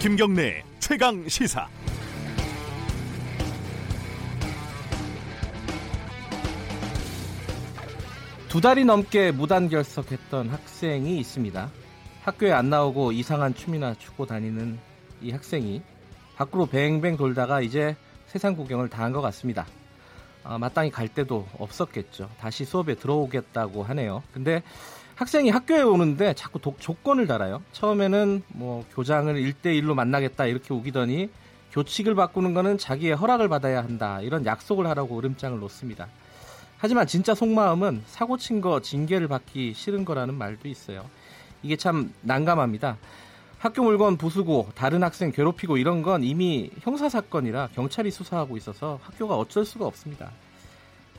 김경래 최강 시사. 두 달이 넘게 무단 결석했던 학생이 있습니다. 학교에 안 나오고 이상한 춤이나 추고 다니는 이 학생이 밖으로 뱅뱅 돌다가 이제 세상 구경을 다 한 것 같습니다. 아, 마땅히 갈 데도 없었겠죠. 다시 수업에 들어오겠다고 하네요. 근데 학생이 학교에 오는데 자꾸 독, 조건을 달아요. 처음에는 뭐 교장을 1대1로 만나겠다 이렇게 우기더니 교칙을 바꾸는 거는 자기의 허락을 받아야 한다. 이런 약속을 하라고 으름장을 놓습니다. 하지만 진짜 속마음은 사고 친 거 징계를 받기 싫은 거라는 말도 있어요. 이게 참 난감합니다. 학교 물건 부수고 다른 학생 괴롭히고 이런 건 이미 형사 사건이라 경찰이 수사하고 있어서 학교가 어쩔 수가 없습니다.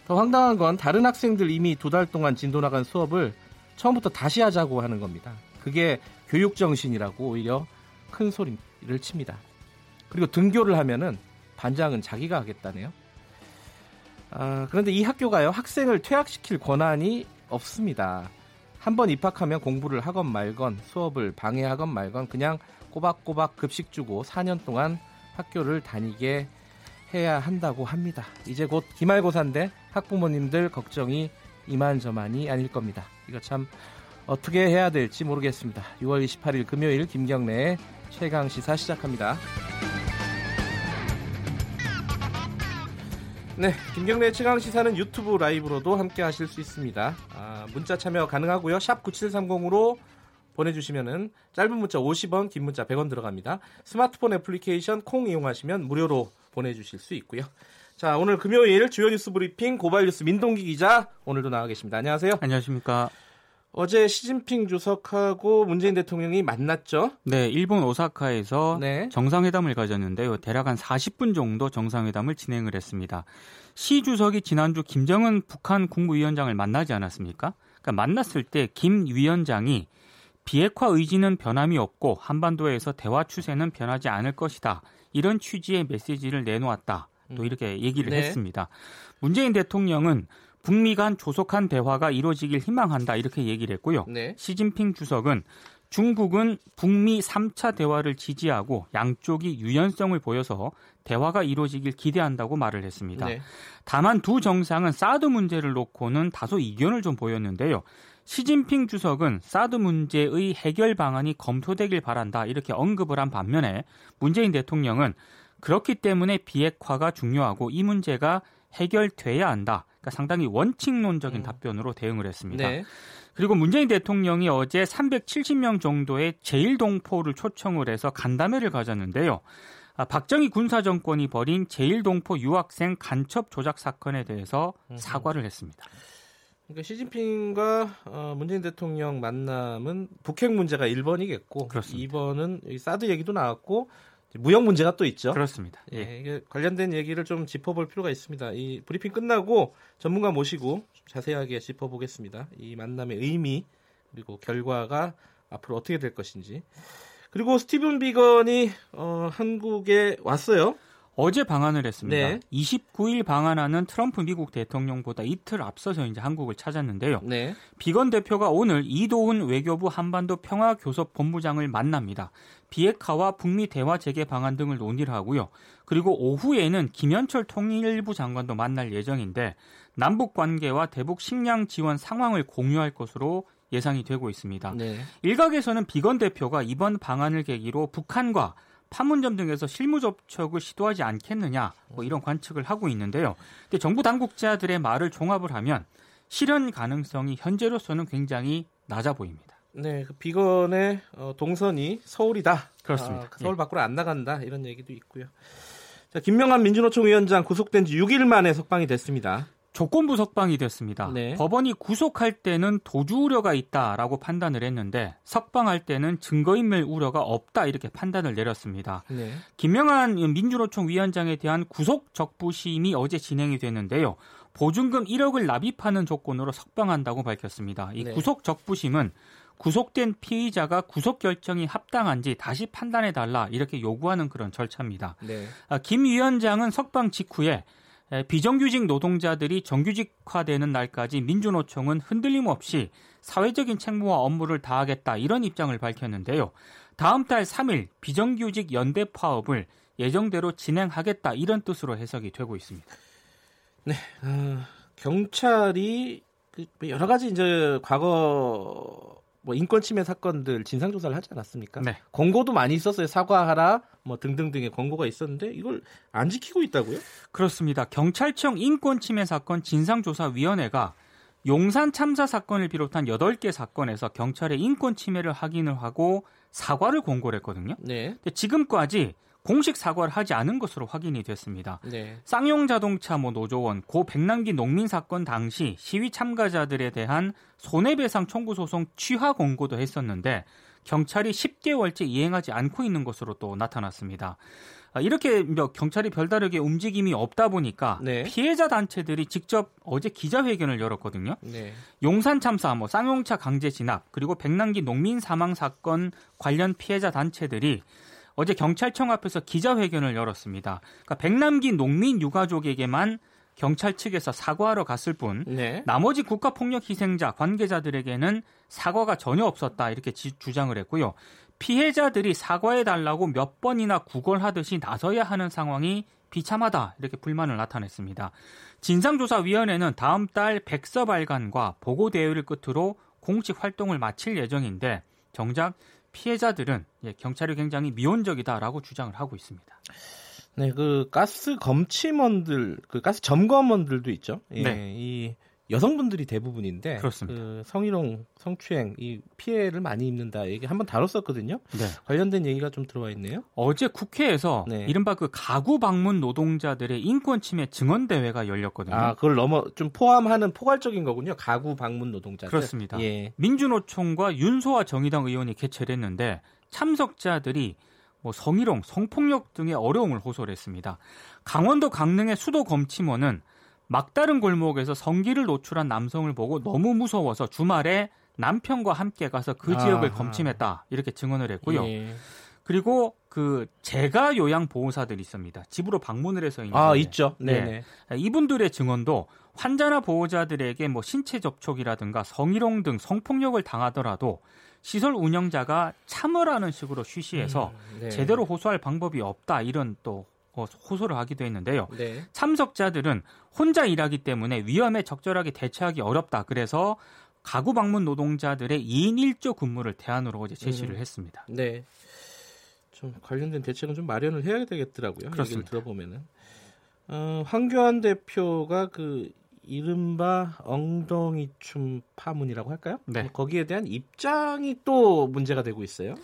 더 황당한 건 다른 학생들 이미 두 달 동안 진도 나간 수업을 처음부터 다시 하자고 하는 겁니다. 그게 교육 정신이라고 오히려 큰 소리를 칩니다. 그리고 등교를 하면은 반장은 자기가 하겠다네요. 아, 그런데 이 학교가요 학생을 퇴학시킬 권한이 없습니다. 한번 입학하면 공부를 하건 말건 수업을 방해하건 말건 그냥 꼬박꼬박 급식 주고 4년 동안 학교를 다니게 해야 한다고 합니다. 이제 곧 기말고사인데 학부모님들 걱정이 이만저만이 아닐 겁니다. 이거 참 어떻게 해야 될지 모르겠습니다. 6월 28일 금요일 김경래의 최강 시사 시작합니다. 네, 김경래 최강 시사는 유튜브 라이브로도 함께 하실 수 있습니다. 아, 문자 참여 가능하고요. 샵 9730으로 보내주시면은 짧은 문자 50원, 긴 문자 100원 들어갑니다. 스마트폰 애플리케이션 콩 이용하시면 무료로 보내주실 수 있고요. 자, 오늘 금요일 주요 뉴스 브리핑 고발 뉴스 민동기 기자 오늘도 나와 계십니다. 안녕하세요. 안녕하십니까. 어제 시진핑 주석하고 문재인 대통령이 만났죠? 네, 일본 오사카에서 네. 정상회담을 가졌는데요. 대략 한 40분 정도 정상회담을 진행을 했습니다. 시 주석이 지난주 김정은 북한 국무위원장을 만나지 않았습니까? 그러니까 만났을 때 김 위원장이 비핵화 의지는 변함이 없고 한반도에서 대화 추세는 변하지 않을 것이다. 이런 취지의 메시지를 내놓았다. 또 음. 이렇게 얘기를 네. 했습니다. 문재인 대통령은 북미 간 조속한 대화가 이루어지길 희망한다 이렇게 얘기를 했고요. 네. 시진핑 주석은 중국은 북미 3차 대화를 지지하고 양쪽이 유연성을 보여서 대화가 이루어지길 기대한다고 말을 했습니다. 네. 다만 두 정상은 사드 문제를 놓고는 다소 이견을 좀 보였는데요. 시진핑 주석은 사드 문제의 해결 방안이 검토되길 바란다 이렇게 언급을 한 반면에 문재인 대통령은 그렇기 때문에 비핵화가 중요하고 이 문제가 해결돼야 한다. 그러니까 상당히 원칙론적인 음. 답변으로 대응을 했습니다. 네. 그리고 문재인 대통령이 어제 370명 정도의 제1동포를 초청을 해서 간담회를 가졌는데요. 아, 박정희 군사 정권이 벌인 제1동포 유학생 간첩 조작 사건에 대해서 사과를 했습니다. 그러니까 시진핑과 어, 문재인 대통령 만남은 북핵 문제가 1번이겠고 그렇습니다. 2번은 사드 얘기도 나왔고 무역 문제가 또 있죠. 그렇습니다. 예. 예, 이게 관련된 얘기를 좀 짚어볼 필요가 있습니다. 이 브리핑 끝나고 전문가 모시고 자세하게 짚어보겠습니다. 이 만남의 의미 그리고 결과가 앞으로 어떻게 될 것인지. 그리고 스티븐 비건이 어, 한국에 왔어요. 어제 방한을 했습니다. 네. 29일 방한하는 트럼프 미국 대통령보다 이틀 앞서서 이제 한국을 찾았는데요. 네. 비건 대표가 오늘 이도훈 외교부 한반도 평화교섭 본부장을 만납니다. 비핵화와 북미 대화 재개 방안 등을 논의를 하고요. 그리고 오후에는 김현철 통일부 장관도 만날 예정인데 남북 관계와 대북 식량 지원 상황을 공유할 것으로 예상이 되고 있습니다. 네. 일각에서는 비건 대표가 이번 방안을 계기로 북한과 판문점 등에서 실무 접촉을 시도하지 않겠느냐 뭐 이런 관측을 하고 있는데요. 근데 정부 당국자들의 말을 종합을 하면 실현 가능성이 현재로서는 굉장히 낮아 보입니다. 네, 그 비건의 어, 동선이 서울이다. 그렇습니다. 아, 서울 예. 밖으로 안 나간다 이런 얘기도 있고요. 자, 김명한 민주노총 위원장 구속된 지 6일 만에 석방이 됐습니다. 조건부 석방이 됐습니다. 네. 법원이 구속할 때는 도주 우려가 있다라고 판단을 했는데 석방할 때는 증거인멸 우려가 없다 이렇게 판단을 내렸습니다. 네. 김명한 민주노총 위원장에 대한 구속 적부 심이 어제 진행이 됐는데요. 보증금 1억을 납입하는 조건으로 석방한다고 밝혔습니다. 이 네. 구속 적부심은 구속된 피의자가 구속 결정이 합당한지 다시 판단해 달라 이렇게 요구하는 그런 절차입니다. 네. 아, 김 위원장은 석방 직후에 비정규직 노동자들이 정규직화되는 날까지 민주노총은 흔들림 없이 사회적인 책무와 업무를 다하겠다 이런 입장을 밝혔는데요. 다음 달 3일 비정규직 연대 파업을 예정대로 진행하겠다 이런 뜻으로 해석이 되고 있습니다. 네, 어, 경찰이 그 여러 가지 이제 과거 뭐 인권 침해 사건들 진상 조사를 하지 않았습니까? 네. 권고도 많이 있었어요. 사과하라 뭐 등등등의 권고가 있었는데 이걸 안 지키고 있다고요? 그렇습니다. 경찰청 인권 침해 사건 진상 조사 위원회가 용산 참사 사건을 비롯한 8개 사건에서 경찰의 인권 침해를 확인을 하고 사과를 권고를 했거든요. 네. 근데 지금까지 공식 사과를 하지 않은 것으로 확인이 됐습니다. 네. 쌍용 자동차 뭐 노조원 고 백남기 농민 사건 당시 시위 참가자들에 대한 손해배상 청구 소송 취하 권고도 했었는데 경찰이 10개월째 이행하지 않고 있는 것으로 또 나타났습니다. 아, 이렇게 경찰이 별다르게 움직임이 없다 보니까 네. 피해자 단체들이 직접 어제 기자회견을 열었거든요. 네. 용산 참사, 뭐 쌍용차 강제 진압, 그리고 백남기 농민 사망 사건 관련 피해자 단체들이 어제 경찰청 앞에서 기자회견을 열었습니다. 그러니까 백남기 농민 유가족에게만 경찰 측에서 사과하러 갔을 뿐 네. 나머지 국가폭력 희생자 관계자들에게는 사과가 전혀 없었다 이렇게 지, 주장을 했고요. 피해자들이 사과해 달라고 몇 번이나 구걸하듯이 나서야 하는 상황이 비참하다 이렇게 불만을 나타냈습니다. 진상조사위원회는 다음 달 백서 발간과 보고 대회를 끝으로 공식 활동을 마칠 예정인데 정작 피해자들은 예, 경찰이 굉장히 미온적이다라고 주장을 하고 있습니다. 네, 그 가스 검침원들, 그 가스 점검원들도 있죠. 예, 네. 이 여성분들이 대부분인데 그렇습니다. 그 성희롱, 성추행 이 피해를 많이 입는다 얘기 한번 다뤘었거든요. 네. 관련된 얘기가 좀 들어와 있네요. 어제 국회에서 네. 이른바 그 가구 방문 노동자들의 인권 침해 증언 대회가 열렸거든요. 아, 그걸 넘어 좀 포함하는 포괄적인 거군요. 가구 방문 노동자들. 그렇습니다. 예. 민주노총과 윤소아 정의당 의원이 개최를 했는데 참석자들이 뭐 성희롱, 성폭력 등의 어려움을 호소를 했습니다. 강원도 강릉의 수도 검침원은 막다른 골목에서 성기를 노출한 남성을 보고 너무 무서워서 주말에 남편과 함께 가서 그 지역을. 검침했다 이렇게 증언을 했고요. 예. 그리고 그 재가 요양 보호사들이 있습니다. 집으로 방문을 해서 있는 아 있죠. 네. 네. 이분들의 증언도 환자나 보호자들에게 뭐 신체 접촉이라든가 성희롱 등 성폭력을 당하더라도 시설 운영자가 참으라는 식으로 쉬쉬해서 음, 네. 제대로 호소할 방법이 없다 이런 또 어, 호소를 하기도 했는데요. 네. 참석자들은 혼자 일하기 때문에 위험에 적절하게 대처하기 어렵다. 그래서 가구 방문 노동자들의 2인 1조 근무를 대안으로 어제 제시를 음. 했습니다. 네. 좀 관련된 대책은 좀 마련을 해야 되겠더라고요. 그렇습니다. 들어보면은 어, 황교안 대표가 그 이른바 엉덩이 춤 파문이라고 할까요? 네. 거기에 대한 입장이 또 문제가 되고 있어요.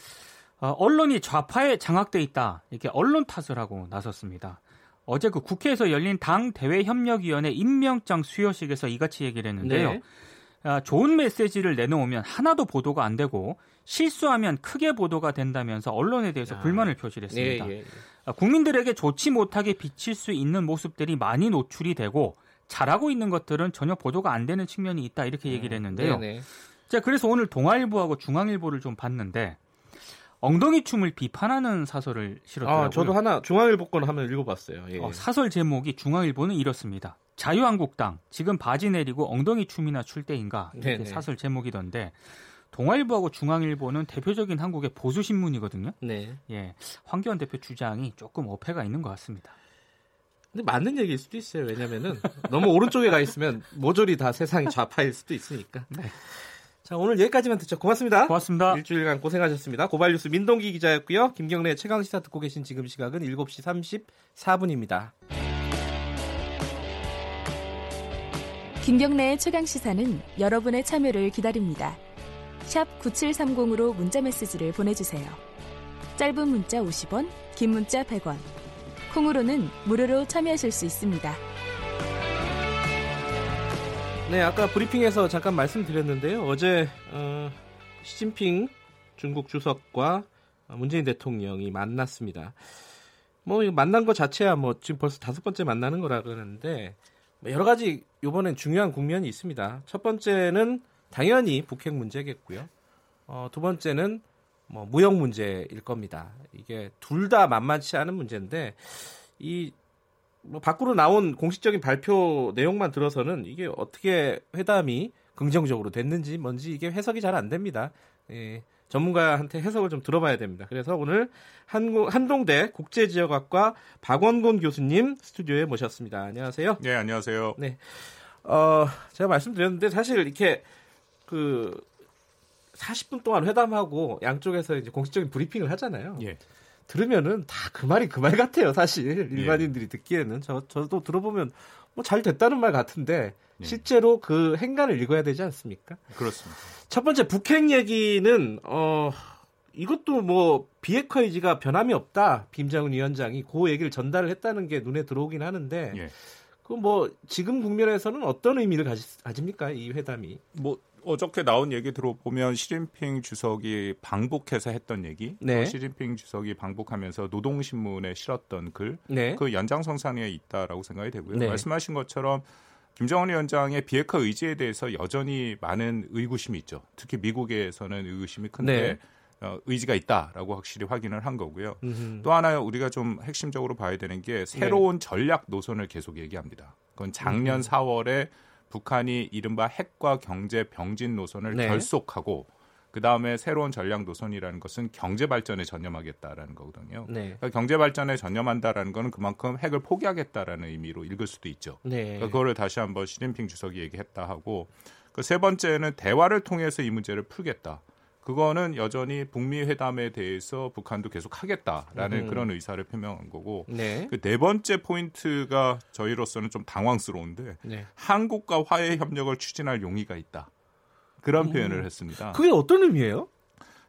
어, 언론이 좌파에 장악돼 있다 이렇게 언론 탓을 하고 나섰습니다. 어제 그 국회에서 열린 당 대외협력위원회 임명장 수여식에서 이같이 얘기를 했는데요. 네. 아, 좋은 메시지를 내놓으면 하나도 보도가 안 되고 실수하면 크게 보도가 된다면서 언론에 대해서 아, 불만을 표시했습니다. 예, 예, 예. 아, 국민들에게 좋지 못하게 비칠 수 있는 모습들이 많이 노출이 되고 잘하고 있는 것들은 전혀 보도가 안 되는 측면이 있다 이렇게 얘기를 음, 했는데요. 네, 네. 자, 그래서 오늘 동아일보하고 중앙일보를 좀 봤는데 엉덩이 춤을 비판하는 사설을 실었더라고요. 아, 저도 하나 중앙일보 건 한번 읽어봤어요. 예. 어, 사설 제목이 중앙일보는 이렇습니다. 자유한국당 지금 바지 내리고 엉덩이 춤이나 출 때인가 이렇게 사설 제목이던데 동아일보하고 중앙일보는 대표적인 한국의 보수 신문이거든요. 네. 예, 황교안 대표 주장이 조금 어폐가 있는 것 같습니다. 근데 맞는 얘기일 수도 있어요. 왜냐면은 너무 오른쪽에 가 있으면 모조리 다 세상이 좌파일 수도 있으니까. 네. 자, 오늘 여기까지만 듣죠. 고맙습니다. 고맙습니다. 일주일간 고생하셨습니다. 고발뉴스 민동기 기자였고요. 김경래 최강 시사 듣고 계신 지금 시각은 7시 34분입니다. 김경래의 최강 시사는 여러분의 참여를 기다립니다. 샵 9730으로 문자 메시지를 보내 주세요. 짧은 문자 50원, 긴 문자 100원. 콩으로는 무료로 참여하실 수 있습니다. 네, 아까 브리핑에서 잠깐 말씀드렸는데요. 어제 어, 시진핑 중국 주석과 문재인 대통령이 만났습니다. 뭐 만난 것 자체야 뭐 지금 벌써 다섯 번째 만나는 거라 그러는데 뭐 여러 가지 이번엔 중요한 국면이 있습니다. 첫 번째는 당연히 북핵 문제겠고요. 어, 두 번째는 뭐 무역 문제일 겁니다. 이게 둘 다 만만치 않은 문제인데 이 뭐 밖으로 나온 공식적인 발표 내용만 들어서는 이게 어떻게 회담이 긍정적으로 됐는지 뭔지 이게 해석이 잘 안 됩니다. 예, 전문가한테 해석을 좀 들어봐야 됩니다. 그래서 오늘 한국, 한동대 국제지역학과 박원곤 교수님 스튜디오에 모셨습니다. 안녕하세요. 네, 안녕하세요. 네. 어, 제가 말씀드렸는데 사실 이렇게 그 40분 동안 회담하고 양쪽에서 이제 공식적인 브리핑을 하잖아요. 예. 들으면은 다 그 말이 그 말 같아요, 사실. 예. 일반인들이 예. 듣기에는. 저, 저도 들어보면 뭐 잘 됐다는 말 같은데 예. 실제로 그 행간을 읽어야 되지 않습니까? 그렇습니다. 첫 번째 북핵 얘기는 어 이것도 뭐 비핵화 의지가 변함이 없다. 김정은 위원장이 그 얘기를 전달을 했다는 게 눈에 들어오긴 하는데 예. 그뭐 지금 국면에서는 어떤 의미를 가지, 가집니까 이 회담이? 뭐 어저께 나온 얘기 들어보면 시진핑 주석이 방북해서 했던 얘기, 네. 시진핑 주석이 방북하면서 노동신문에 실었던 글, 네. 그 연장선상에 있다라고 생각이 되고요. 네. 말씀하신 것처럼 김정은 위원장의 비핵화 의지에 대해서 여전히 많은 의구심이 있죠. 특히 미국에서는 의구심이 큰데 네. 어, 의지가 있다라고 확실히 확인을 한 거고요. 음흠. 또 하나 우리가 좀 핵심적으로 봐야 되는 게 새로운 네. 전략 노선을 계속 얘기합니다. 그건 작년 음. 4월에 북한이 이른바 핵과 경제 병진 노선을 네. 결속하고 그 다음에 새로운 전략 노선이라는 것은 경제 발전에 전념하겠다라는 거거든요. 네. 그러니까 경제 발전에 전념한다라는 것은 그만큼 핵을 포기하겠다라는 의미로 읽을 수도 있죠. 네. 그러니까 그거를 다시 한번 시진핑 주석이 얘기했다 하고 그 세 번째는 대화를 통해서 이 문제를 풀겠다. 그거는 여전히 북미 회담에 대해서 북한도 계속 하겠다라는 음. 그런 의사를 표명한 거고 네. 그 네 번째 포인트가 저희로서는 좀 당황스러운데 네. 한국과 화해 협력을 추진할 용의가 있다 그런 음. 표현을 했습니다. 그게 어떤 의미예요?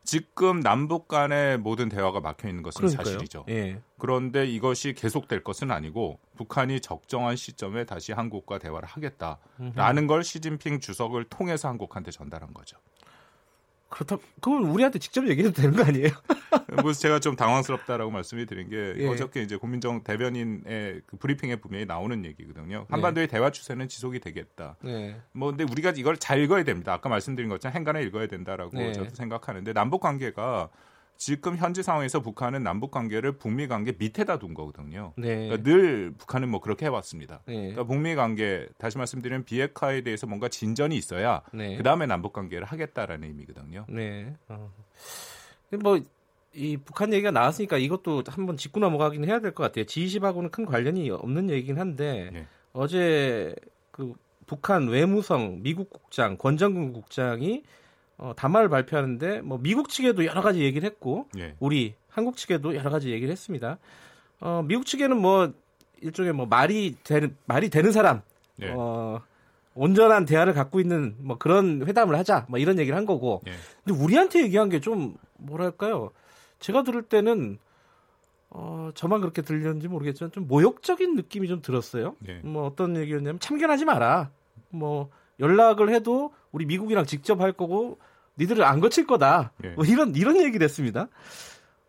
지금 남북 간의 모든 대화가 막혀 있는 것은 그러니까요. 사실이죠. 예. 그런데 이것이 계속될 것은 아니고 북한이 적정한 시점에 다시 한국과 대화를 하겠다라는 음흠. 걸 시진핑 주석을 통해서 한국한테 전달한 거죠. 그렇다 그건 우리한테 직접 얘기해도 되는 거 아니에요? 그래서 제가 좀 당황스럽다라고 말씀을 드린 게 예. 어저께 이제 고민정 대변인의 그 브리핑에 분명히 나오는 얘기거든요. 한반도의 네. 대화 추세는 지속이 되겠다. 네. 뭐 근데 우리가 이걸 잘 읽어야 됩니다. 아까 말씀드린 것처럼 행간에 읽어야 된다라고 네. 저도 생각하는데 남북 관계가 지금 현재 상황에서 북한은 남북 관계를 북미 관계 밑에다 둔 거거든요. 네. 그러니까 늘 북한은 뭐 그렇게 해왔습니다. 네. 그러니까 북미 관계 다시 말씀드리면 비핵화에 대해서 뭔가 진전이 있어야 네. 그 다음에 남북 관계를 하겠다라는 의미거든요. 네. 어. 뭐이 북한 얘기가 나왔으니까 이것도 한번 짚고 넘어가긴 해야 될 것 같아요. G20하고는 큰 관련이 없는 얘기긴 한데 네. 어제 그 북한 외무성 미국 국장 권정근 국장이 어, 담화를 발표하는데 뭐 미국 측에도 여러 가지 얘기를 했고 예. 우리 한국 측에도 여러 가지 얘기를 했습니다. 어, 미국 측에는 뭐 일종의 뭐 말이 되는 말이 되는 사람 예. 어, 온전한 대화를 갖고 있는 뭐 그런 회담을 하자 뭐 이런 얘기를 한 거고 예. 근데 우리한테 얘기한 게 좀 뭐랄까요 제가 들을 때는 어, 저만 그렇게 들렸는지 모르겠지만 좀 모욕적인 느낌이 좀 들었어요. 예. 뭐 어떤 얘기였냐면 참견하지 마라. 뭐 연락을 해도 우리 미국이랑 직접 할 거고 니들은 안 거칠 거다. 예. 뭐 이런 이런 얘기를 했습니다.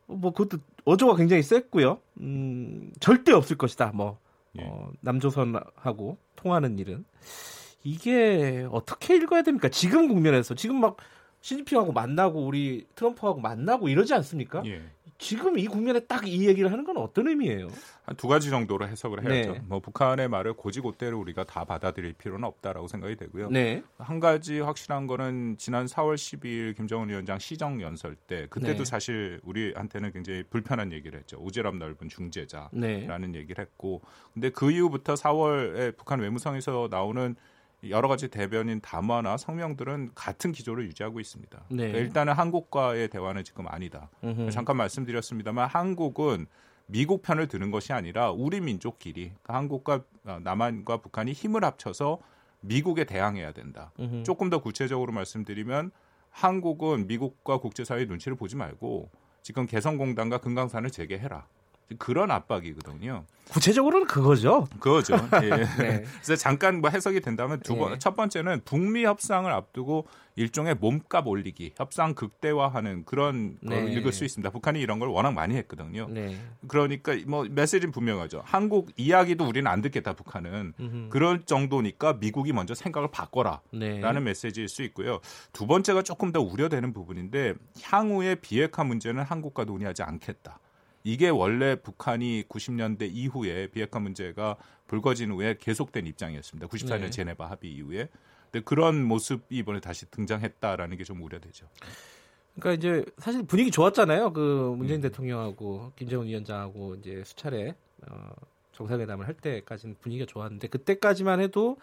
뭐 그것도 어조가 굉장히 셌고요. 음, 절대 없을 것이다. 뭐 예. 어, 남조선하고 통하는 일은 이게 어떻게 읽어야 됩니까? 지금 국면에서 지금 막 시진핑하고 만나고 우리 트럼프하고 만나고 이러지 않습니까? 예. 지금 이 국면에 딱 이 얘기를 하는 건 어떤 의미예요? 한 두 가지 정도로 해석을 해야죠. 네. 뭐 북한의 말을 고지고대로 우리가 다 받아들일 필요는 없다라고 생각이 되고요. 네. 한 가지 확실한 거는 지난 4월 12일 김정은 위원장 시정 연설 때 그때도 네. 사실 우리한테는 굉장히 불편한 얘기를 했죠. 오지랖 넓은 중재자라는 네. 얘기를 했고 근데 그 이후부터 4월에 북한 외무성에서 나오는 여러 가지 대변인 담화나 성명들은 같은 기조를 유지하고 있습니다. 네. 그러니까 일단은 한국과의 대화는 지금 아니다. 음흠. 잠깐 말씀드렸습니다만 한국은 미국 편을 드는 것이 아니라 우리 민족끼리 그러니까 한국과 어, 남한과 북한이 힘을 합쳐서 미국에 대항해야 된다. 음흠. 조금 더 구체적으로 말씀드리면 한국은 미국과 국제사회 눈치를 보지 말고 지금 개성공단과 금강산을 재개해라. 그런 압박이거든요. 구체적으로는 그거죠. 그거죠. 예. 네. 그래서 잠깐 뭐 해석이 된다면 두 번, 네. 첫 번째는 북미 협상을 앞두고 일종의 몸값 올리기, 협상 극대화하는 그런 걸 네. 읽을 수 있습니다. 북한이 이런 걸 워낙 많이 했거든요. 네. 그러니까 뭐 메시지는 분명하죠. 한국 이야기도 우리는 안 듣겠다, 북한은. 음흠. 그럴 정도니까 미국이 먼저 생각을 바꿔라. 네. 라는 메시지일 수 있고요. 두 번째가 조금 더 우려되는 부분인데 향후의 비핵화 문제는 한국과 논의하지 않겠다. 이게 원래 북한이 90년대 이후에 비핵화 문제가 불거진 후에 계속된 입장이었습니다. 94년 네. 제네바 합의 이후에. 근데 그런 모습이 이번에 다시 등장했다라는 게 좀 우려되죠. 그러니까 이제 사실 분위기 좋았잖아요. 그 문재인 음. 대통령하고 김정은 위원장하고 이제 수차례 어, 정상회담을 할 때까지는 분위기가 좋았는데 그때까지만 해도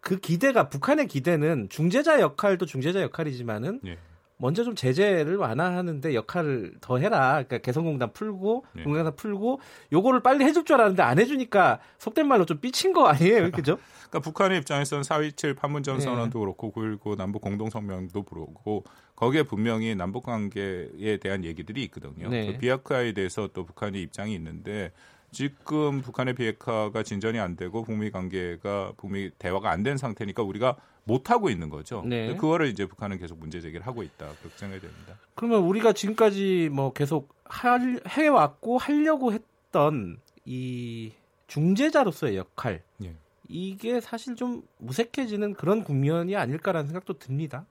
그 기대가 북한의 기대는 중재자 역할도 중재자 역할이지만은 예. 먼저 좀 제재를 완화하는데 역할을 더 해라. 그러니까 개성공단 풀고 네. 공단단 풀고 요거를 빨리 해줄 줄 알았는데 안 해주니까 속된 말로 좀 삐친 거 아니에요, 그죠? 그러니까 북한의 입장에서는 4.27 판문점 네. 선언도 그렇고 9.19 남북 공동성명도 그렇고 거기에 분명히 남북 관계에 대한 얘기들이 있거든요. 네. 그 비핵화에 대해서 또 북한의 입장이 있는데 지금 북한의 비핵화가 진전이 안 되고 북미 관계가 북미 대화가 안 된 상태니까 우리가 못 하고 있는 거죠. 네. 그거를 이제 북한은 계속 문제 제기를 하고 있다. 그렇게 생각이 됩니다. 그러면 우리가 지금까지 뭐 계속 할, 해왔고 하려고 했던 이 중재자로서의 역할 예. 이게 사실 좀 무색해지는 그런 국면이 아닐까라는 생각도 듭니다.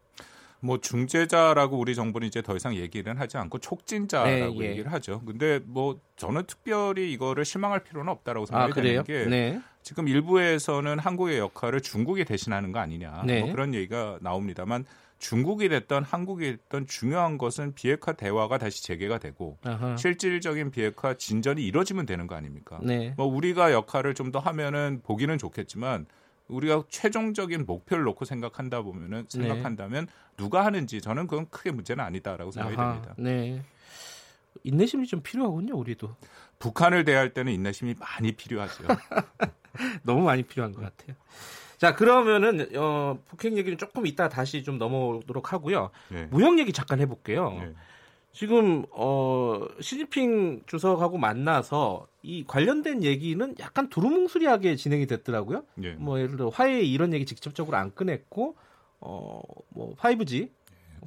뭐 중재자라고 우리 정부는 이제 더 이상 얘기는 하지 않고 촉진자라고 네, 예. 얘기를 하죠. 근데 뭐 저는 특별히 이거를 실망할 필요는 없다라고 생각이 아, 되는 게 네. 지금 일부에서는 한국의 역할을 중국이 대신하는 거 아니냐 네. 뭐 그런 얘기가 나옵니다만 중국이 됐던 한국이 됐던 중요한 것은 비핵화 대화가 다시 재개가 되고 아하. 실질적인 비핵화 진전이 이뤄지면 되는 거 아닙니까? 네. 뭐 우리가 역할을 좀 더 하면은 보기는 좋겠지만 우리가 최종적인 목표를 놓고 생각한다 보면은 네. 생각한다면 네. 누가 하는지 저는 그건 크게 문제는 아니다라고 생각이 아하, 됩니다. 네. 인내심이 좀 필요하군요, 우리도. 북한을 대할 때는 인내심이 많이 필요하죠. 너무 많이 필요한 것 같아요. 자, 그러면은 어, 북핵 얘기는 조금 이따 다시 좀 넘어오도록 하고요. 네. 무역 얘기 잠깐 해볼게요. 네. 지금 어 시진핑 주석하고 만나서 이 관련된 얘기는 약간 두루뭉술하게 진행이 됐더라고요. 예. 뭐 예를 들어 화해의 이런 얘기 직접적으로 안 꺼냈고 어뭐 5G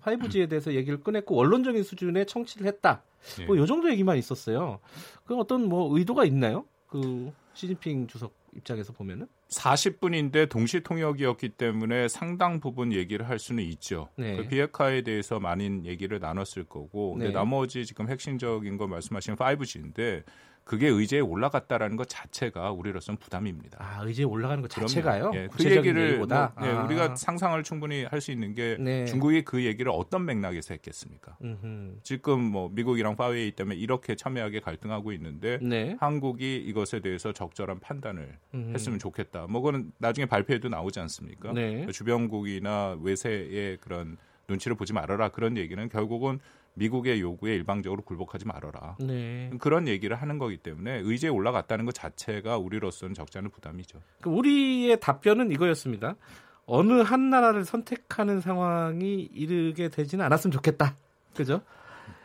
5G에 대해서 얘기를 꺼냈고 원론적인 수준의 청취를 했다. 예. 뭐요 정도 얘기만 있었어요. 그 어떤 뭐 의도가 있나요? 그 시진핑 주석 입장에서 보면은 40분인데 동시 통역이었기 때문에 상당 부분 얘기를 할 수는 있죠. 네. 그 비핵화에 대해서 많은 얘기를 나눴을 거고, 네. 근데 나머지 지금 핵심적인 거 말씀하신 5G인데 그게 의제에 올라갔다라는 것 자체가 우리로서는 부담입니다. 아, 의제에 올라가는 것 자체가요? 예, 그 얘기를 뭐, 예, 아. 우리가 상상을 충분히 할 수 있는 게 네. 중국이 그 얘기를 어떤 맥락에서 했겠습니까? 음흠. 지금 뭐 미국이랑 파웨이 때문에 이렇게 첨예하게 갈등하고 있는데 네. 한국이 이것에 대해서 적절한 판단을 음흠. 했으면 좋겠다. 뭐 그거는 나중에 발표에도 나오지 않습니까? 네. 주변국이나 외세의 그런 눈치를 보지 말아라 그런 얘기는 결국은 미국의 요구에 일방적으로 굴복하지 말아라. 네. 그런 얘기를 하는 거기 때문에 의제에 올라갔다는 것 자체가 우리로서는 적지 않은 부담이죠. 그 우리의 답변은 이거였습니다. 어느 한 나라를 선택하는 상황이 이르게 되지는 않았으면 좋겠다. 그죠?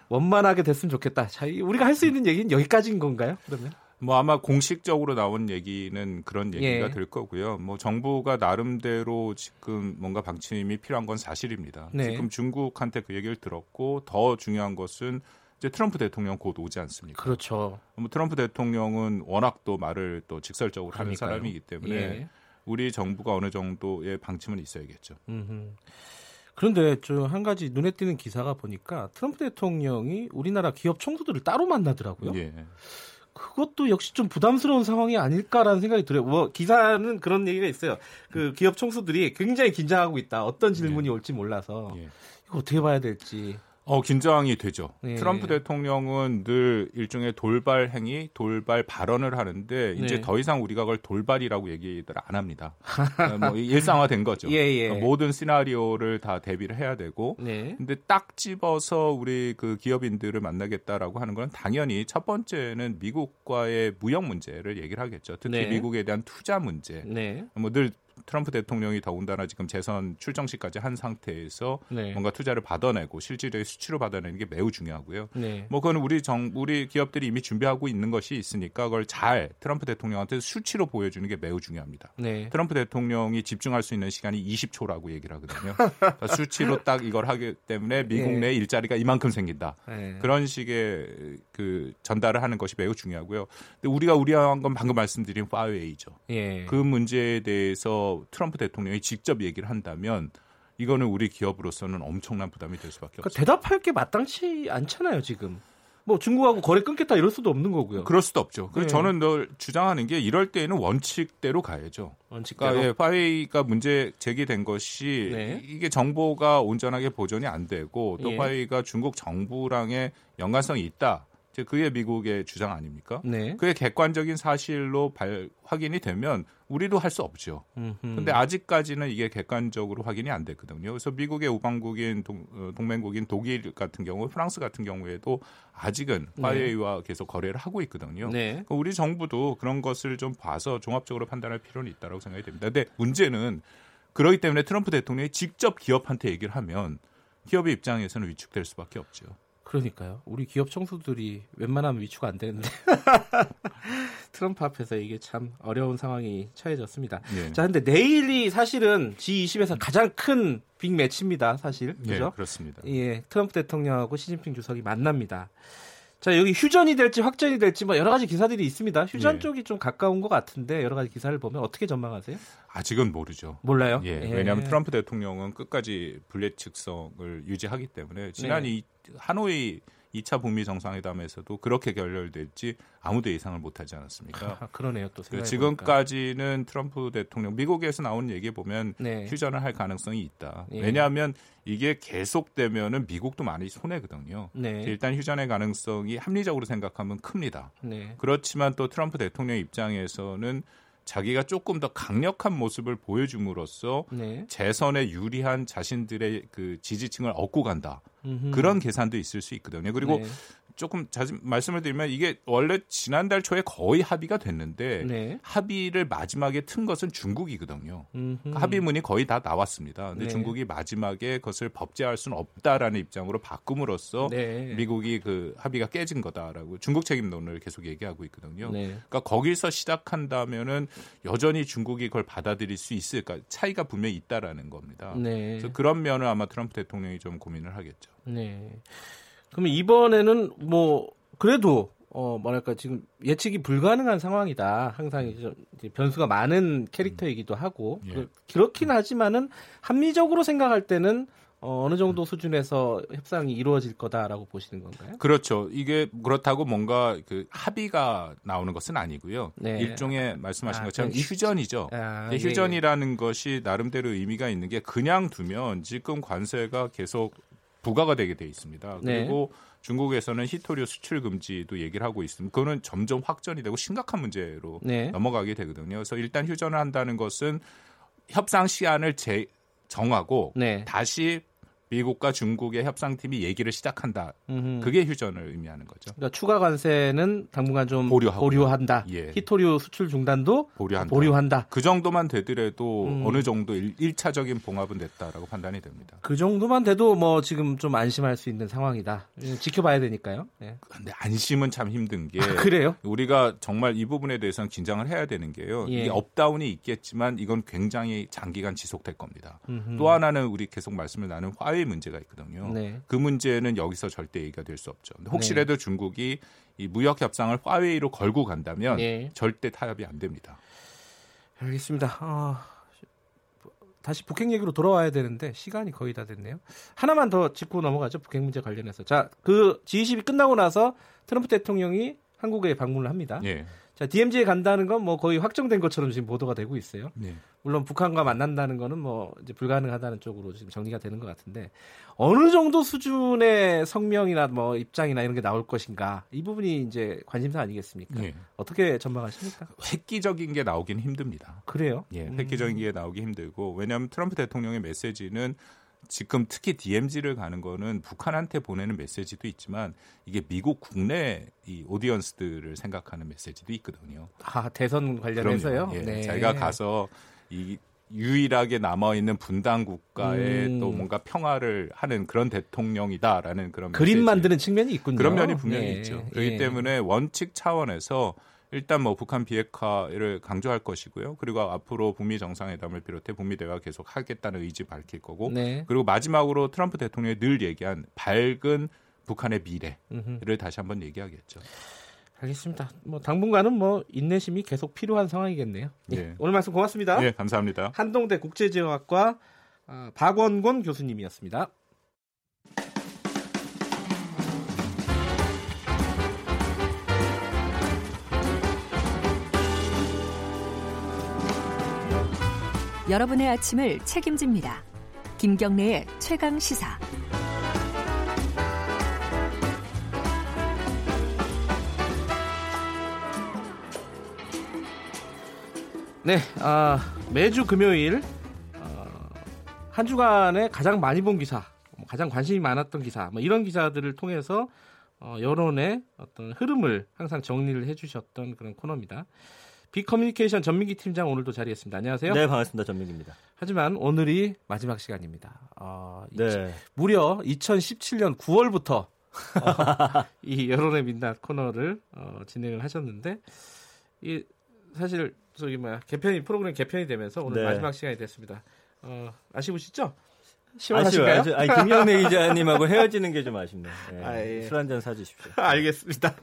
원만하게 됐으면 좋겠다. 자, 우리가 할 수 있는 얘기는 여기까지인 건가요? 그러면? 뭐 아마 공식적으로 나온 얘기는 그런 얘기가 예. 될 거고요. 뭐 정부가 나름대로 지금 뭔가 방침이 필요한 건 사실입니다. 네. 지금 중국한테 그 얘기를 들었고 더 중요한 것은 이제 트럼프 대통령 곧 오지 않습니까? 그렇죠. 뭐 트럼프 대통령은 워낙 또 말을 또 직설적으로 그러니까요. 하는 사람이기 때문에 예. 우리 정부가 어느 정도의 방침은 있어야겠죠. 음흠. 그런데 저 한 가지 눈에 띄는 기사가 보니까 트럼프 대통령이 우리나라 기업 총수들을 따로 만나더라고요. 예. 그것도 역시 좀 부담스러운 상황이 아닐까라는 생각이 들어요. 뭐 기사는 그런 얘기가 있어요. 그 기업 총수들이 굉장히 긴장하고 있다. 어떤 질문이 네. 올지 몰라서 예. 이거 어떻게 봐야 될지. 어, 긴장이 되죠. 네. 트럼프 대통령은 늘 일종의 돌발 행위, 돌발 발언을 하는데 이제 네. 더 이상 우리가 그걸 돌발이라고 얘기를 안 합니다. 어, 뭐 일상화된 거죠. 예, 예. 모든 시나리오를 다 대비를 해야 되고. 네. 근데 딱 집어서 우리 그 기업인들을 만나겠다라고 하는 건 당연히 첫 번째는 미국과의 무역 문제를 얘기를 하겠죠. 특히 네. 미국에 대한 투자 문제. 네. 뭐늘 트럼프 대통령이 더군다나 지금 재선 출정식까지 한 상태에서 네. 뭔가 투자를 받아내고 실질적인 수치로 받아내는 게 매우 중요하고요. 네. 뭐 그건 우리 정 우리 기업들이 이미 준비하고 있는 것이 있으니까 그걸 잘 트럼프 대통령한테 수치로 보여주는 게 매우 중요합니다. 네. 트럼프 대통령이 집중할 수 있는 시간이 20초라고 얘기를 하거든요. 그러니까 수치로 딱 이걸 하기 때문에 미국 네. 내 일자리가 이만큼 생긴다. 네. 그런 식의 그 전달을 하는 것이 매우 중요하고요. 근데 우리가 우려한 건 방금 말씀드린 파웨이죠. 예. 그 문제에 대해서 트럼프 대통령이 직접 얘기를 한다면 이거는 우리 기업으로서는 엄청난 부담이 될 수밖에 그러니까 없어요. 대답할 게 마땅치 않잖아요, 지금. 뭐 중국하고 거래 끊겠다 이럴 수도 없는 거고요. 그럴 수도 없죠. 그래서 네. 저는 늘 주장하는 게 이럴 때에는 원칙대로 가야죠. 원칙대로. 그러니까 예, 파웨이가 문제 제기된 것이 네. 이게 정보가 온전하게 보존이 안 되고 또 예. 파웨이가 중국 정부랑의 연관성이 있다. 그게 미국의 주장 아닙니까? 네. 그게 객관적인 사실로 발, 확인이 되면 우리도 할 수 없죠. 그런데 아직까지는 이게 객관적으로 확인이 안 됐거든요. 그래서 미국의 우방국인 동, 어, 동맹국인 독일 같은 경우, 프랑스 같은 경우에도 아직은 파이웨이와 네. 계속 거래를 하고 있거든요. 네. 그러니까 우리 정부도 그런 것을 좀 봐서 종합적으로 판단할 필요는 있다고 생각이 됩니다. 근데 문제는 그러기 때문에 트럼프 대통령이 직접 기업한테 얘기를 하면 기업의 입장에서는 위축될 수밖에 없죠. 그러니까요. 우리 기업 청소들이 웬만하면 위축 안 되는데 트럼프 앞에서 이게 참 어려운 상황이 처해졌습니다. 네. 자, 근데 내일이 사실은 G20에서 가장 큰 빅 매치입니다. 사실 네, 그죠? 네, 그렇습니다. 예, 트럼프 대통령하고 시진핑 주석이 만납니다. 자, 여기 휴전이 될지 확전이 될지 뭐 여러 가지 기사들이 있습니다. 휴전 네. 쪽이 좀 가까운 것 같은데 여러 가지 기사를 보면 어떻게 전망하세요? 아직은 모르죠. 몰라요? 예. 예. 왜냐하면 트럼프 대통령은 끝까지 불례측성을 유지하기 때문에 지난 네. 이 하노이 2차 북미 정상회담에서도 그렇게 결렬될지 아무도 예상을 못하지 않았습니까? 아, 그러네요. 또 지금까지는 트럼프 대통령 미국에서 나온 얘기 보면 네. 휴전을 할 가능성이 있다. 예. 왜냐하면 이게 계속되면은 미국도 많이 손해거든요. 네. 일단 휴전의 가능성이 합리적으로 생각하면 큽니다. 네. 그렇지만 또 트럼프 대통령 입장에서는 자기가 조금 더 강력한 모습을 보여줌으로써 네. 재선에 유리한 자신들의 그 지지층을 얻고 간다. 음흠. 그런 계산도 있을 수 있거든요. 그리고 네. 조금 자주 말씀을 드리면 이게 원래 지난달 초에 거의 합의가 됐는데 네. 합의를 마지막에 튼 것은 중국이거든요. 그러니까 합의문이 거의 다 나왔습니다. 근데 네. 중국이 마지막에 그것을 법제할 수는 없다라는 입장으로 바꿈으로써 네. 미국이 그 합의가 깨진 거다라고 중국 책임론을 계속 얘기하고 있거든요. 네. 그러니까 거기서 시작한다면은 여전히 중국이 그걸 받아들일 수 있을까 차이가 분명히 있다라는 겁니다. 네. 그래서 그런 면을 아마 트럼프 대통령이 좀 고민을 하겠죠. 네. 그러면 이번에는 뭐 그래도 어 뭐랄까 지금 예측이 불가능한 상황이다. 항상 이제 변수가 많은 캐릭터이기도 하고 예. 그렇긴 하지만은 합리적으로 생각할 때는 어, 어느 정도 수준에서 협상이 이루어질 거다라고 보시는 건가요? 그렇죠. 이게 그렇다고 뭔가 그 합의가 나오는 것은 아니고요. 네. 일종의 말씀하신 아, 것처럼 휴전이죠. 아, 예, 휴전이라는 예. 것이 나름대로 의미가 있는 게 그냥 두면 지금 관세가 계속 부과가 되게 돼 있습니다. 네. 그리고 네. 중국에서는 히토류 수출 금지도 얘기를 하고 있습니다. 그거는 점점 확전이 되고 심각한 문제로 네. 넘어가게 되거든요. 그래서 일단 휴전을 한다는 것은 협상 시한을 재, 정하고 네. 다시 미국과 중국의 협상팀이 얘기를 시작한다. 음흠. 그게 휴전을 의미하는 거죠. 그러니까 추가 관세는 당분간 좀 보류하고. 보류한다. 예. 히토류 수출 중단도 보류한다. 보류한다. 그 정도만 되더라도 음. 어느 정도 1, 차적인 봉합은 됐다라고 판단이 됩니다. 그 정도만 돼도 뭐 지금 좀 안심할 수 있는 상황이다. 지켜봐야 되니까요. 네. 근데 안심은 참 힘든 게 아, 그래요? 우리가 정말 이 부분에 대해서는 긴장을 해야 되는 게요. 예. 이 up down이 있겠지만 이건 굉장히 장기간 지속될 겁니다. 음흠. 또 하나는 우리 계속 말씀을 나눈 화웨이 사태 문제가 있거든요. 네. 그 문제는 여기서 절대 얘기가 될 수 없죠. 혹시라도 네. 중국이 이 무역 협상을 화웨이로 걸고 간다면 네. 절대 타협이 안 됩니다. 알겠습니다. 어, 다시 북핵 얘기로 돌아와야 되는데 시간이 거의 다 됐네요. 하나만 더 짚고 넘어가죠. 북핵 문제 관련해서. 자, 그 G20이 끝나고 나서 트럼프 대통령이 한국에 방문을 합니다. 예. 자, DMZ에 간다는 건 뭐 거의 확정된 것처럼 지금 보도가 되고 있어요. 네. 물론 북한과 만난다는 거는 뭐 이제 불가능하다는 쪽으로 지금 정리가 되는 것 같은데 어느 정도 수준의 성명이나 뭐 입장이나 이런 게 나올 것인가 이 부분이 이제 관심사 아니겠습니까? 네. 어떻게 전망하십니까? 획기적인 게 나오긴 힘듭니다. 그래요? 예, 획기적인 게 나오기 힘들고 왜냐하면 트럼프 대통령의 메시지는 지금 특히 DMZ를 가는 거는 북한한테 보내는 메시지도 있지만 이게 미국 국내 이 오디언스들을 생각하는 메시지도 있거든요. 아 대선 관련해서요? 예, 네. 자기가 가서 이 유일하게 남아 있는 분단 국가에 음. 또 뭔가 평화를 하는 그런 대통령이다라는 그런 그림 메시지. 만드는 측면이 있군요. 그런 면이 분명히 네. 있죠. 그렇기 예. 때문에 원칙 차원에서 일단 뭐 북한 비핵화를 강조할 것이고요. 그리고 앞으로 북미 정상회담을 비롯해 북미 대화 계속 하겠다는 의지 밝힐 거고. 네. 그리고 마지막으로 트럼프 대통령이 늘 얘기한 밝은 북한의 미래를 음흠. 다시 한번 얘기하겠죠. 알겠습니다. 뭐 당분간은 뭐 인내심이 계속 필요한 상황이겠네요. 네. 오늘 말씀 고맙습니다. 네, 감사합니다. 한동대 국제지역학과 아, 박원곤 교수님이었습니다. 여러분의 아침을 책임집니다. 김경래의 최강 시사. 네, 아, 매주 금요일 어, 한 주간에 가장 많이 본 기사, 뭐 가장 관심이 많았던 기사, 뭐 이런 기사들을 통해서 어, 여론의 어떤 흐름을 항상 정리를 해주셨던 그런 코너입니다. 비커뮤니케이션 전민기 팀장 오늘도 자리했습니다. 안녕하세요. 네, 반갑습니다. 전민기입니다. 하지만 오늘이 마지막 시간입니다. 어, 네. 무려 2017년 9월부터 어, 이 여론의 민낯 코너를 어, 진행을 하셨는데 이 사실 저기 뭐야 개편이 프로그램 개편이 되면서 오늘 네. 마지막 시간이 됐습니다. 어, 아쉬우시죠? 시원하신가요? 아쉬워요. 아니, 김영래 기자님하고 헤어지는 게 좀 아쉽네요. 네. 아, 예. 술한 잔 사주십시오. 알겠습니다.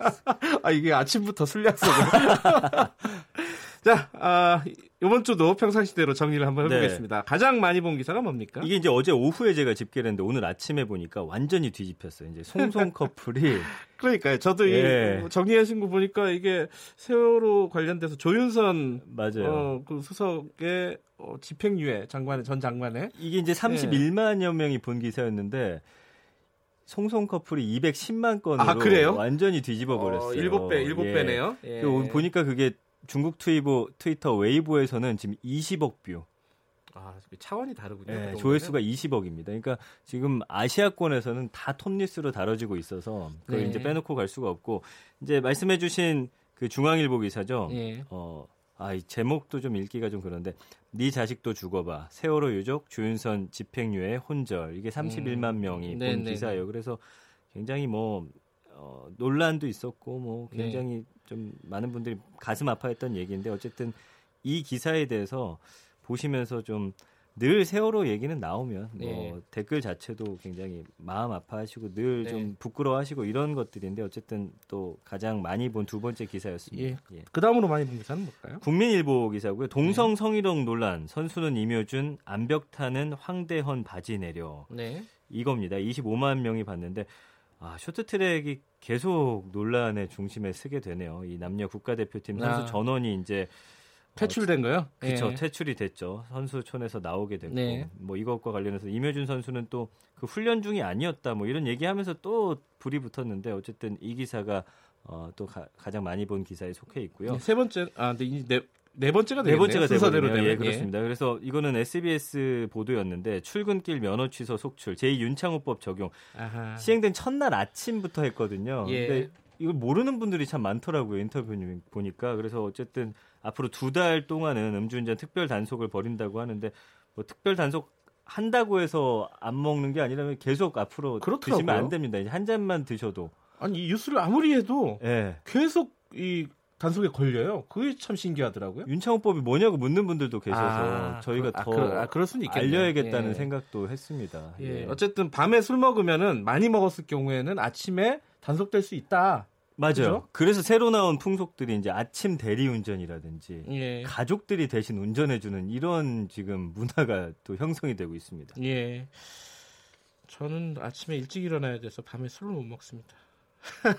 아, 이게 아침부터 술 약속을. 자, 아, 이번 주도 평상시대로 정리를 한번 네. 해보겠습니다. 네. 가장 많이 본 기사가 뭡니까? 이게 이제 어제 오후에 제가 집계를 했는데 오늘 아침에 보니까 완전히 뒤집혔어요. 이제 송송 커플이. 그러니까요. 저도 예. 이 정리하신 거 보니까 이게 세월호 관련돼서 조윤선 맞아요. 어, 그 수석의 어, 집행유예 장관의 전 장관의 이게 이제 31만여 예. 명이 본 기사였는데 송송 커플이 210만 건으로 아, 그래요? 완전히 뒤집어 버렸어요. 어, 7배, 7배네요. 예. 예. 보니까 그게 중국 트위보, 트위터 웨이보에서는 지금 20억 뷰. 아, 차원이 다르군요. 네, 조회수가 20억입니다. 그러니까 지금 아시아권에서는 다 톱뉴스로 다뤄지고 있어서 그걸 네. 이제 빼놓고 갈 수가 없고 이제 말씀해주신 그 중앙일보 기사죠. 네. 어, 아, 이 제목도 좀 읽기가 좀 그런데 네 자식도 죽어봐 세월호 유족 주윤선 집행유예 혼절 이게 31만 음. 명이 네, 본 네, 기사예요. 네. 그래서 굉장히 뭐 어, 논란도 있었고 뭐 네. 굉장히 네. 좀 많은 분들이 가슴 아파했던 얘기인데 어쨌든 이 기사에 대해서 보시면서 좀 늘 세월호 얘기는 나오면 뭐 네. 댓글 자체도 굉장히 마음 아파하시고 늘좀 네. 부끄러워하시고 이런 것들인데 어쨌든 또 가장 많이 본 두 번째 기사였습니다. 예. 예. 그 다음으로 많이 본 기사는 뭘까요? 국민일보 기사고요. 동성 네. 성희롱 논란 선수는 임효준 암벽 타는 황대헌 바지 내려 네. 이겁니다. 25만 명이 봤는데 아, 쇼트트랙이 계속 논란의 중심에 서게 되네요. 이 남녀 국가대표팀 선수 아. 전원이 이제 퇴출된 거요? 그렇죠. 네. 퇴출이 됐죠. 선수촌에서 나오게 됐고 네. 뭐 이것과 관련해서 임효준 선수는 또 그 훈련 중이 아니었다 뭐 이런 얘기하면서 또 불이 붙었는데 어쨌든 이 기사가 어, 또 가, 장 많이 본 기사에 속해 있고요. 네, 세 번째 아 근데 이제 네 번째가 되겠네요. 네 번째가 순서대로 되면 예, 그렇습니다. 예. 그래서 이거는 SBS 보도였는데 출근길 면허 취소 속출 제2 윤창호법 적용 아하. 시행된 첫날 아침부터 했거든요. 예. 근데 이걸 모르는 분들이 참 많더라고요. 인터뷰 보니까 그래서 어쨌든 앞으로 두 달 동안은 음주운전 특별 단속을 벌인다고 하는데 뭐 특별 단속 한다고 해서 안 먹는 게 아니라 계속 앞으로 그렇더라고요. 드시면 안 됩니다. 한 잔만 드셔도 아니 이 뉴스를 아무리 해도 예. 계속 이 단속에 걸려요. 그게 참 신기하더라고요. 윤창호법이 뭐냐고 묻는 분들도 계셔서 아, 저희가 그, 더 아, 그럴 수는 있겠네요. 알려야겠다는 예. 생각도 했습니다. 예. 예. 어쨌든 밤에 술 먹으면은 많이 먹었을 경우에는 아침에 단속될 수 있다. 맞아요. 그죠? 그래서 새로 나온 풍속들이 이제 아침 대리 운전이라든지 예. 가족들이 대신 운전해 주는 이런 지금 문화가 또 형성이 되고 있습니다. 예. 저는 아침에 일찍 일어나야 돼서 밤에 술을 못 먹습니다.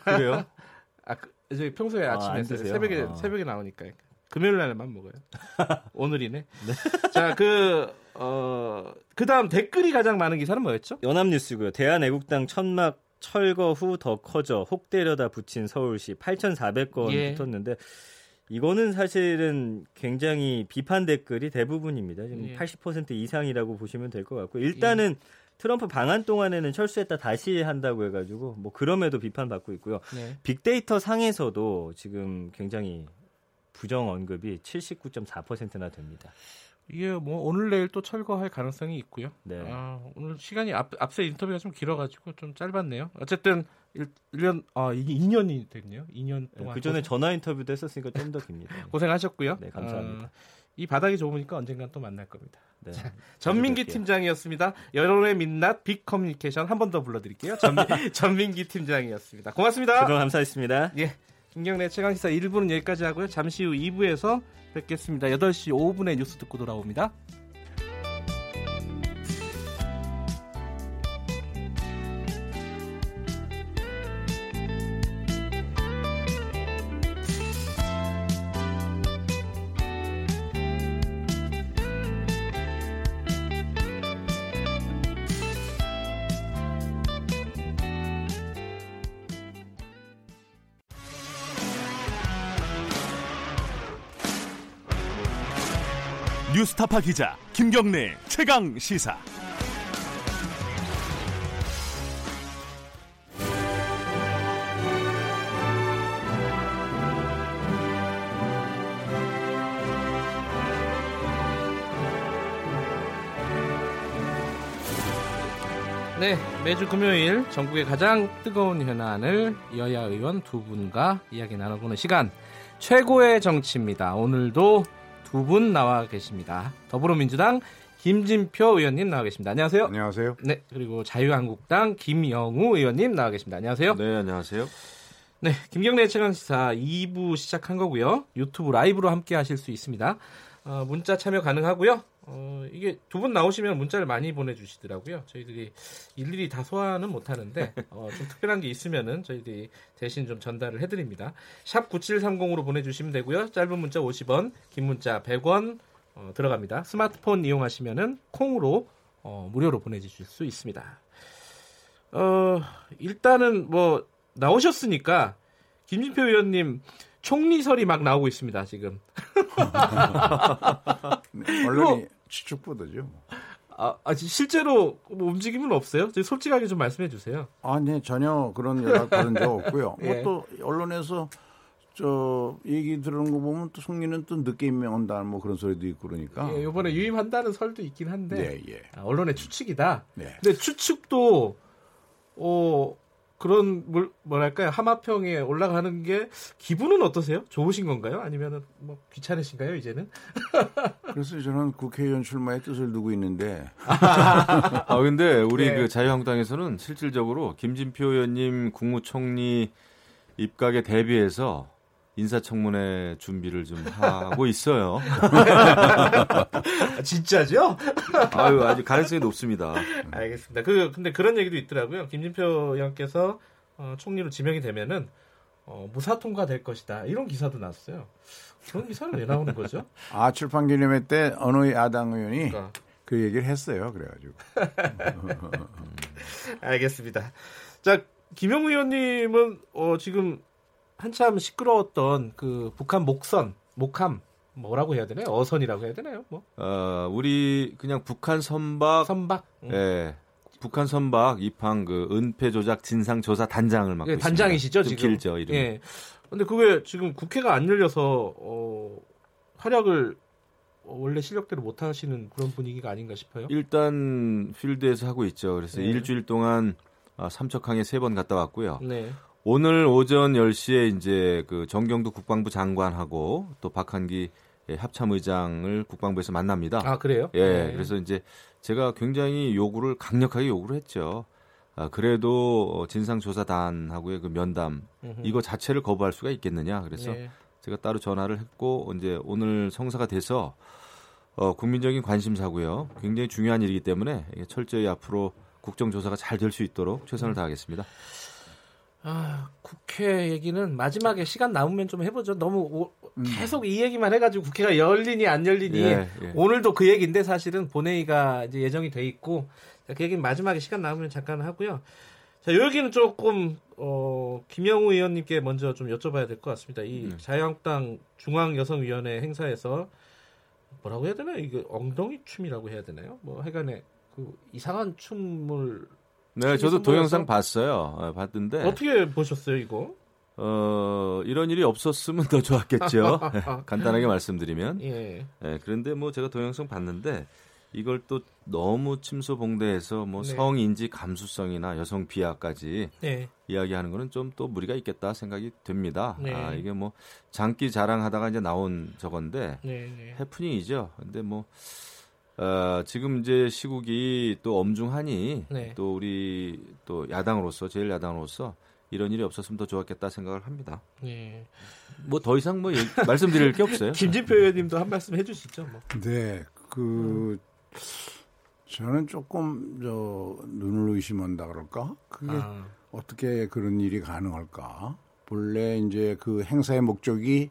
그래요? 아, 그, 저희 평소에 아, 아침에 새벽에 아. 새벽에 나오니까 금요일 날만 먹어요. 오늘이네. 네. 자, 그 어, 그 다음 댓글이 가장 많은 기사는 뭐였죠? 연합뉴스고요. 대한애국당 천막 철거 후 더 커져 혹 때려다 붙인 서울시 8,400건 예. 붙었는데 이거는 사실은 굉장히 비판 댓글이 대부분입니다. 지금 예. 80% 이상이라고 보시면 될 것 같고 일단은 예. 트럼프 방한 동안에는 철수했다 다시 한다고 해가지고 뭐 그럼에도 비판받고 있고요. 네. 빅데이터 상에서도 지금 굉장히 부정 언급이 79.4%나 됩니다. 이게 뭐 오늘 내일 또 철거할 가능성이 있고요. 네. 아, 오늘 시간이 앞, 앞서 인터뷰가 좀 길어가지고 좀 짧았네요. 어쨌든 1, 1년 아 이게 2년이 됐네요. 2년 동안. 그 전에 전화 인터뷰도 했었으니까 좀 더 깁니다. 고생하셨고요. 네, 감사합니다. 아, 이 바닥이 좁으니까 언젠간 또 만날 겁니다. 네. 자, 전민기 팀장이었습니다. 여론의 민낯 빅 커뮤니케이션 한 번 더 불러드릴게요. 전민, 전민 기 팀장이었습니다. 고맙습니다. 그동 감사했습니다. 예. 김경래 최강시사 1부는 여기까지 하고요. 잠시 후 2부에서 뵙겠습니다. 8시 5분에 뉴스 듣고 돌아옵니다. 뉴스타파 기자 김경래 최강 시사. 네, 매주 금요일 전국의 가장 뜨거운 현안을 여야 의원 두 분과 이야기 나눠보는 시간 최고의 정치입니다. 오늘도 두 분 나와 계십니다. 더불어민주당 김진표 의원님 나와 계십니다. 안녕하세요. 안녕하세요. 네, 그리고 자유한국당 김영우 의원님 나와 계십니다. 안녕하세요. 네, 안녕하세요. 네, 김경래 최강 시사 2부 시작한 거고요. 유튜브 라이브로 함께 하실 수 있습니다. 어, 문자 참여 가능하고요. 어, 이게 두 분 나오시면 문자를 많이 보내주시더라고요. 저희들이 일일이 다 소화는 못하는데 어, 좀 특별한 게 있으면은 저희들이 대신 좀 전달을 해드립니다. 샵 9730으로 보내주시면 되고요. 짧은 문자 50원, 긴 문자 100원 어, 들어갑니다. 스마트폰 이용하시면은 콩으로 어, 무료로 보내주실 수 있습니다. 어, 일단은 뭐 나오셨으니까 김진표 의원님 총리설이 막 나오고 있습니다 지금. 네, 언론이 추측보도죠. 뭐. 아, 아, 실제로 뭐 움직임은 없어요? 솔직하게 좀 말씀해 주세요. 아, 네, 전혀 그런 연락 받은 적 없고요. 예. 뭐또 언론에서 저 얘기 들은 거 보면 또 송리는 또 늦게 임명한다 뭐 그런 소리도 있고 그러니까. 예, 이번에 유임한다는 설도 있긴 한데. 예, 예. 아, 언론의 추측이다. 네. 근데 추측도 어 그런 뭘, 뭐랄까요 하마평에 올라가는 게 기분은 어떠세요? 좋으신 건가요? 아니면은 뭐 귀찮으신가요 이제는? 그래서 저는 국회의원 출마의 뜻을 두고 있는데. 아 근데 우리 네. 그 자유한국당에서는 실질적으로 김진표 의원님 국무총리 입각에 대비해서 인사청문회 준비를 좀 하고 있어요. 진짜죠? 아유, 아주 가능성이 높습니다. 알겠습니다. 그, 근데 그런 얘기도 있더라고요. 김진표 의원께서 어, 총리로 지명이 되면은 어, 무사 통과될 것이다. 이런 기사도 났어요. 그런 기사는 왜 나오는 거죠? 아, 출판 기념회 때 어느 야당 의원이 그러니까. 그 얘기를 했어요. 그래가지고. 알겠습니다. 자, 김영 의원님은 어, 지금 한참 시끄러웠던 그 북한 목선, 목함 뭐라고 해야 되나요? 어선이라고 해야 되나요? 뭐? 어, 우리 그냥 북한 선박 선박. 음. 예. 북한 선박 입항 그 은폐 조작 진상 조사 단장을 맡고 예, 단장이시죠, 지금. 길죠, 이름. 예. 근데 그게 지금 국회가 안 열려서 어 활약을 원래 실력대로 못 하시는 그런 분위기가 아닌가 싶어요. 일단 필드에서 하고 있죠. 그래서 네. 일주일 동안 아, 삼척항에 세 번 갔다 왔고요. 네. 오늘 오전 10시에 이제 그 정경도 국방부 장관하고 또 박한기 합참의장을 국방부에서 만납니다. 아 그래요? 예. 네. 그래서 이제 제가 굉장히 요구를 강력하게 요구를 했죠. 아, 그래도 진상조사단하고의 그 면담. 이거 자체를 거부할 수가 있겠느냐. 그래서 네. 제가 따로 전화를 했고 이제 오늘 성사가 돼서 어, 국민적인 관심사고요. 굉장히 중요한 일이기 때문에 철저히 앞으로 국정조사가 잘 될 수 있도록 최선을 음. 다하겠습니다. 아, 국회 얘기는 마지막에 시간 남으면 좀 해보죠. 너무 오, 음. 계속 이 얘기만 해가지고 국회가 열리니 안 열리니 예, 예. 오늘도 그 얘기인데 사실은 본회의가 이제 예정이 돼 있고 그 얘기는 마지막에 시간 남으면 잠깐 하고요. 자, 여기는 조금 어, 김영우 의원님께 먼저 좀 여쭤봐야 될 것 같습니다. 이 음. 자유한국당 중앙여성위원회 행사에서 뭐라고 해야 되나요? 이거 엉덩이 춤이라고 해야 되나요? 뭐 해간에 그 이상한 춤을 네, 저도 동영상 봤어요. 어, 봤는데 어떻게 보셨어요, 이거? 어, 이런 일이 없었으면 더 좋았겠죠. 간단하게 말씀드리면. 예. 예. 그런데 뭐 제가 동영상 봤는데 이걸 또 너무 침소봉대해서 뭐 네. 성인지 감수성이나 여성 비하까지 네. 이야기하는 거는 좀 또 무리가 있겠다 생각이 됩니다. 네. 아, 이게 뭐 장기 자랑하다가 이제 나온 저건데 네, 네. 해프닝이죠. 근데 뭐 어, 지금 이제 시국이 또 엄중하니 네. 또 우리 또 야당으로서 제일 야당으로서 이런 일이 없었으면 더 좋았겠다 생각을 합니다. 네. 뭐 더 이상 뭐 얘기, 말씀드릴 게 없어요. 김진표 의원님도 한 말씀 해주시죠. 뭐. 네, 그 저는 조금 저 눈을 의심한다 그럴까? 그게 아. 어떻게 그런 일이 가능할까? 본래 이제 그 행사의 목적이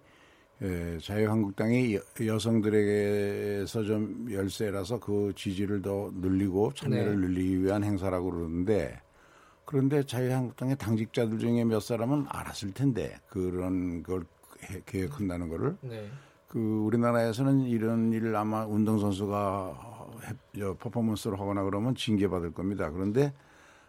예, 자유한국당이 여, 성들에게서 좀 열세라서 그 지지를 더 늘리고 참여를 네. 늘리기 위한 행사라고 그러는데 그런데 자유한국당의 당직자들 중에 몇 사람은 알았을 텐데 그런 걸 계획한다는 거를 네. 그 우리나라에서는 이런 일을 아마 운동선수가 퍼포먼스를 하거나 그러면 징계받을 겁니다. 그런데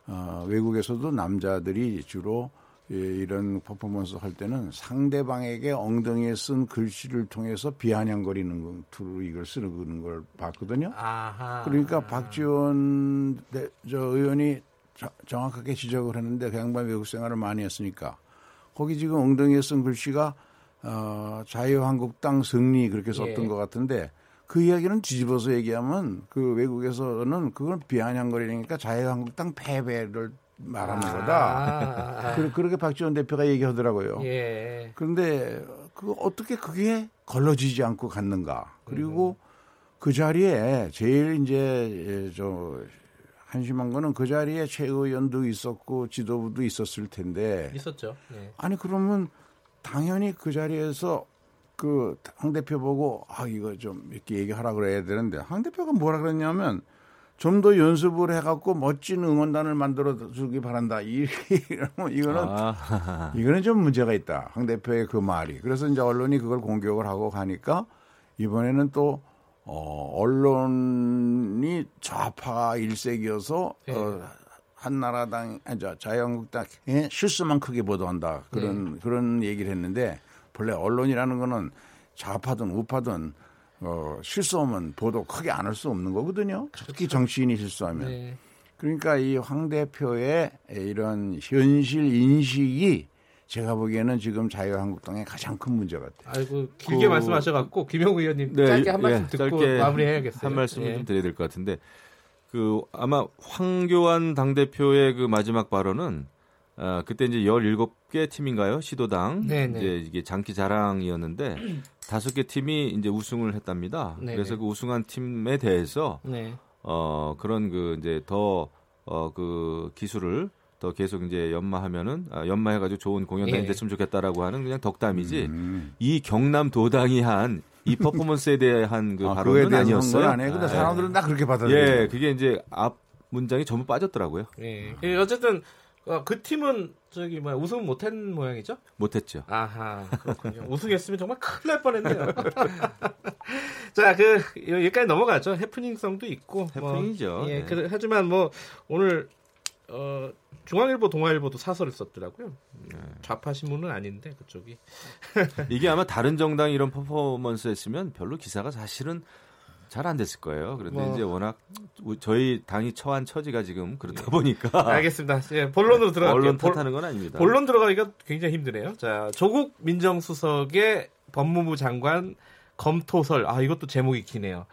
어, 외국에서도 남자들이 주로 예, 이런 퍼포먼스 할 때는 상대방에게 엉덩이에 쓴 글씨를 통해서 비아냥거리는 투로 이걸 쓰는 걸 봤거든요. 아하. 그러니까 박지원 저 의원이 저, 정확하게 지적을 했는데 그 양반 외국 생활을 많이 했으니까 거기 지금 엉덩이에 쓴 글씨가 어, 자유한국당 승리 그렇게 썼던 예. 것 같은데 그 이야기는 뒤집어서 얘기하면 그 외국에서는 그걸 비아냥거리니까 자유한국당 패배를 말하는 아~ 거다. 그, 그렇게 박지원 대표가 얘기하더라고요. 예. 그런데 그 어떻게 그게 걸러지지 않고 갔는가? 그리고 음. 그 자리에 제일 이제 저 한심한 거는 그 자리에 최 의원도 있었고 지도부도 있었을 텐데 있었죠. 네. 아니 그러면 당연히 그 자리에서 그항 대표 보고 아 이거 좀 이렇게 얘기하라 그래야 되는데 항 대표가 뭐라 그랬냐면 좀 더 연습을 해갖고 멋진 응원단을 만들어 주기 바란다. 이 이거는 아. 이거는 좀 문제가 있다. 항 대표의 그 말이. 그래서 이제 언론이 그걸 공격을 하고 가니까 이번에는 또 어, 언론이 좌파 일색이어서 네. 어, 한나라당, 아니, 자유한국당의 실수만 크게 보도한다. 그런 네. 그런 얘기를 했는데 본래 언론이라는 거는 좌파든 우파든 어, 실수하면 보도 크게 안 할 수 없는 거거든요. 특히 정치인이 실수하면. 네. 그러니까 이 황 대표의 이런 현실 인식이 제가 보기에는 지금 자유한국당의 가장 큰 문제 같아요. 아이고 길게 그, 말씀하셔갖고 김영우 의원님 네, 짧게 한 말씀 예, 듣고 마무리해야겠어요. 한 말씀 예. 좀 드려야 될 것 같은데 그 아마 황교안 당 대표의 그 마지막 발언은 어, 그때 이제 17개 팀인가요? 시도당. 네네. 네. 이제 이게 장기 자랑이었는데 다섯 개 팀이 이제 우승을 했답니다. 네네. 그래서 네. 그 우승한 팀에 대해서 네. 어, 그런 그 이제 더 어, 그 기술을 더 계속 이제 연마하면은 아, 연마해가지고 좋은 공연단이 예. 됐으면 좋겠다라고 하는 그냥 덕담이지 음. 이 경남 도당이 한 이 퍼포먼스에 대한 그 아, 발언은 아니었어요. 아니에요. 근데 아, 사람들은 다 그렇게 받아들여요. 예, 그게 이제 앞 문장이 전부 빠졌더라고요. 예. 예 어쨌든 어, 그 팀은 저기 뭐야 우승 못한 모양이죠? 못했죠. 아하 그렇군요. 우승했으면 정말 큰일 날 뻔했네요. 자, 그 여기까지 넘어가죠. 해프닝성도 있고 뭐, 해프닝이죠. 뭐, 예, 네. 그, 하지만 뭐 오늘 어, 중앙일보, 동아일보도 사설을 썼더라고요. 네. 좌파 신문은 아닌데 그쪽이 이게 아마 다른 정당 이런 퍼포먼스 했으면 별로 기사가 사실은 잘 안 됐을 거예요. 그런데 뭐. 이제 워낙 저희 당이 처한 처지가 지금 그렇다 예. 보니까 알겠습니다. 예, 본론으로 들어갈게요. 언론 탓하는 건 아닙니다. 본론 들어가기가 굉장히 힘드네요. 자, 조국 민정수석의 법무부 장관 검토설. 아, 이것도 제목이 기네요.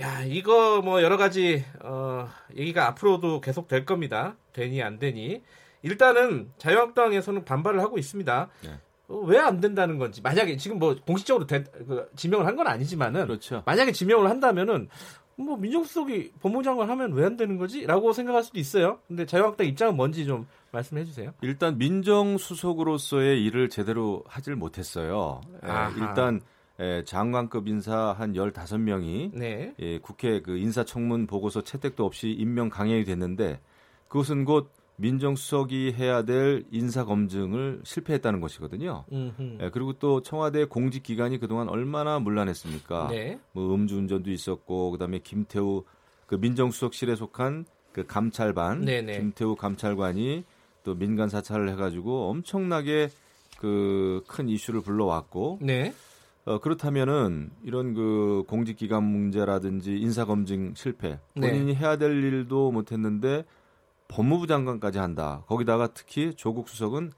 야, 이거 뭐 여러 가지 어, 얘기가 앞으로도 계속 될 겁니다. 되니 안 되니. 일단은 자유한국당에서는 반발을 하고 있습니다. 네. 어, 왜안 된다는 건지 만약에 지금 뭐 공식적으로 대, 그, 지명을 한 건 아니지만은 그렇죠. 만약에 지명을 한다면은 뭐 민정수석이 법무장관 하면 왜 안 되는 거지?라고 생각할 수도 있어요. 근데 자유한국당 입장은 뭔지 좀 말씀해 주세요. 일단 민정수석으로서의 일을 제대로 하질 못했어요. 예, 일단 예, 장관급 인사 한 15명이 네. 예, 국회 그 인사청문 보고서 채택도 없이 임명 강행이 됐는데 그것은 곧 민정수석이 해야 될 인사 검증을 실패했다는 것이거든요. 네, 그리고 또 청와대 공직 기간이 그동안 얼마나 문란했습니까? 네. 뭐 음주운전도 있었고 그다음에 김태우 그 민정수석실에 속한 그 감찰반 네네. 김태우 감찰관이 또 민간 사찰을 해가지고 엄청나게 그 큰 이슈를 불러왔고 네. 어, 그렇다면은 이런 그 공직기관 문제라든지 인사검증 실패 네. 본인이 네. 해야 될 일도 못했는데 법무부 장관까지 한다. 거기다가 특히 조국 수석은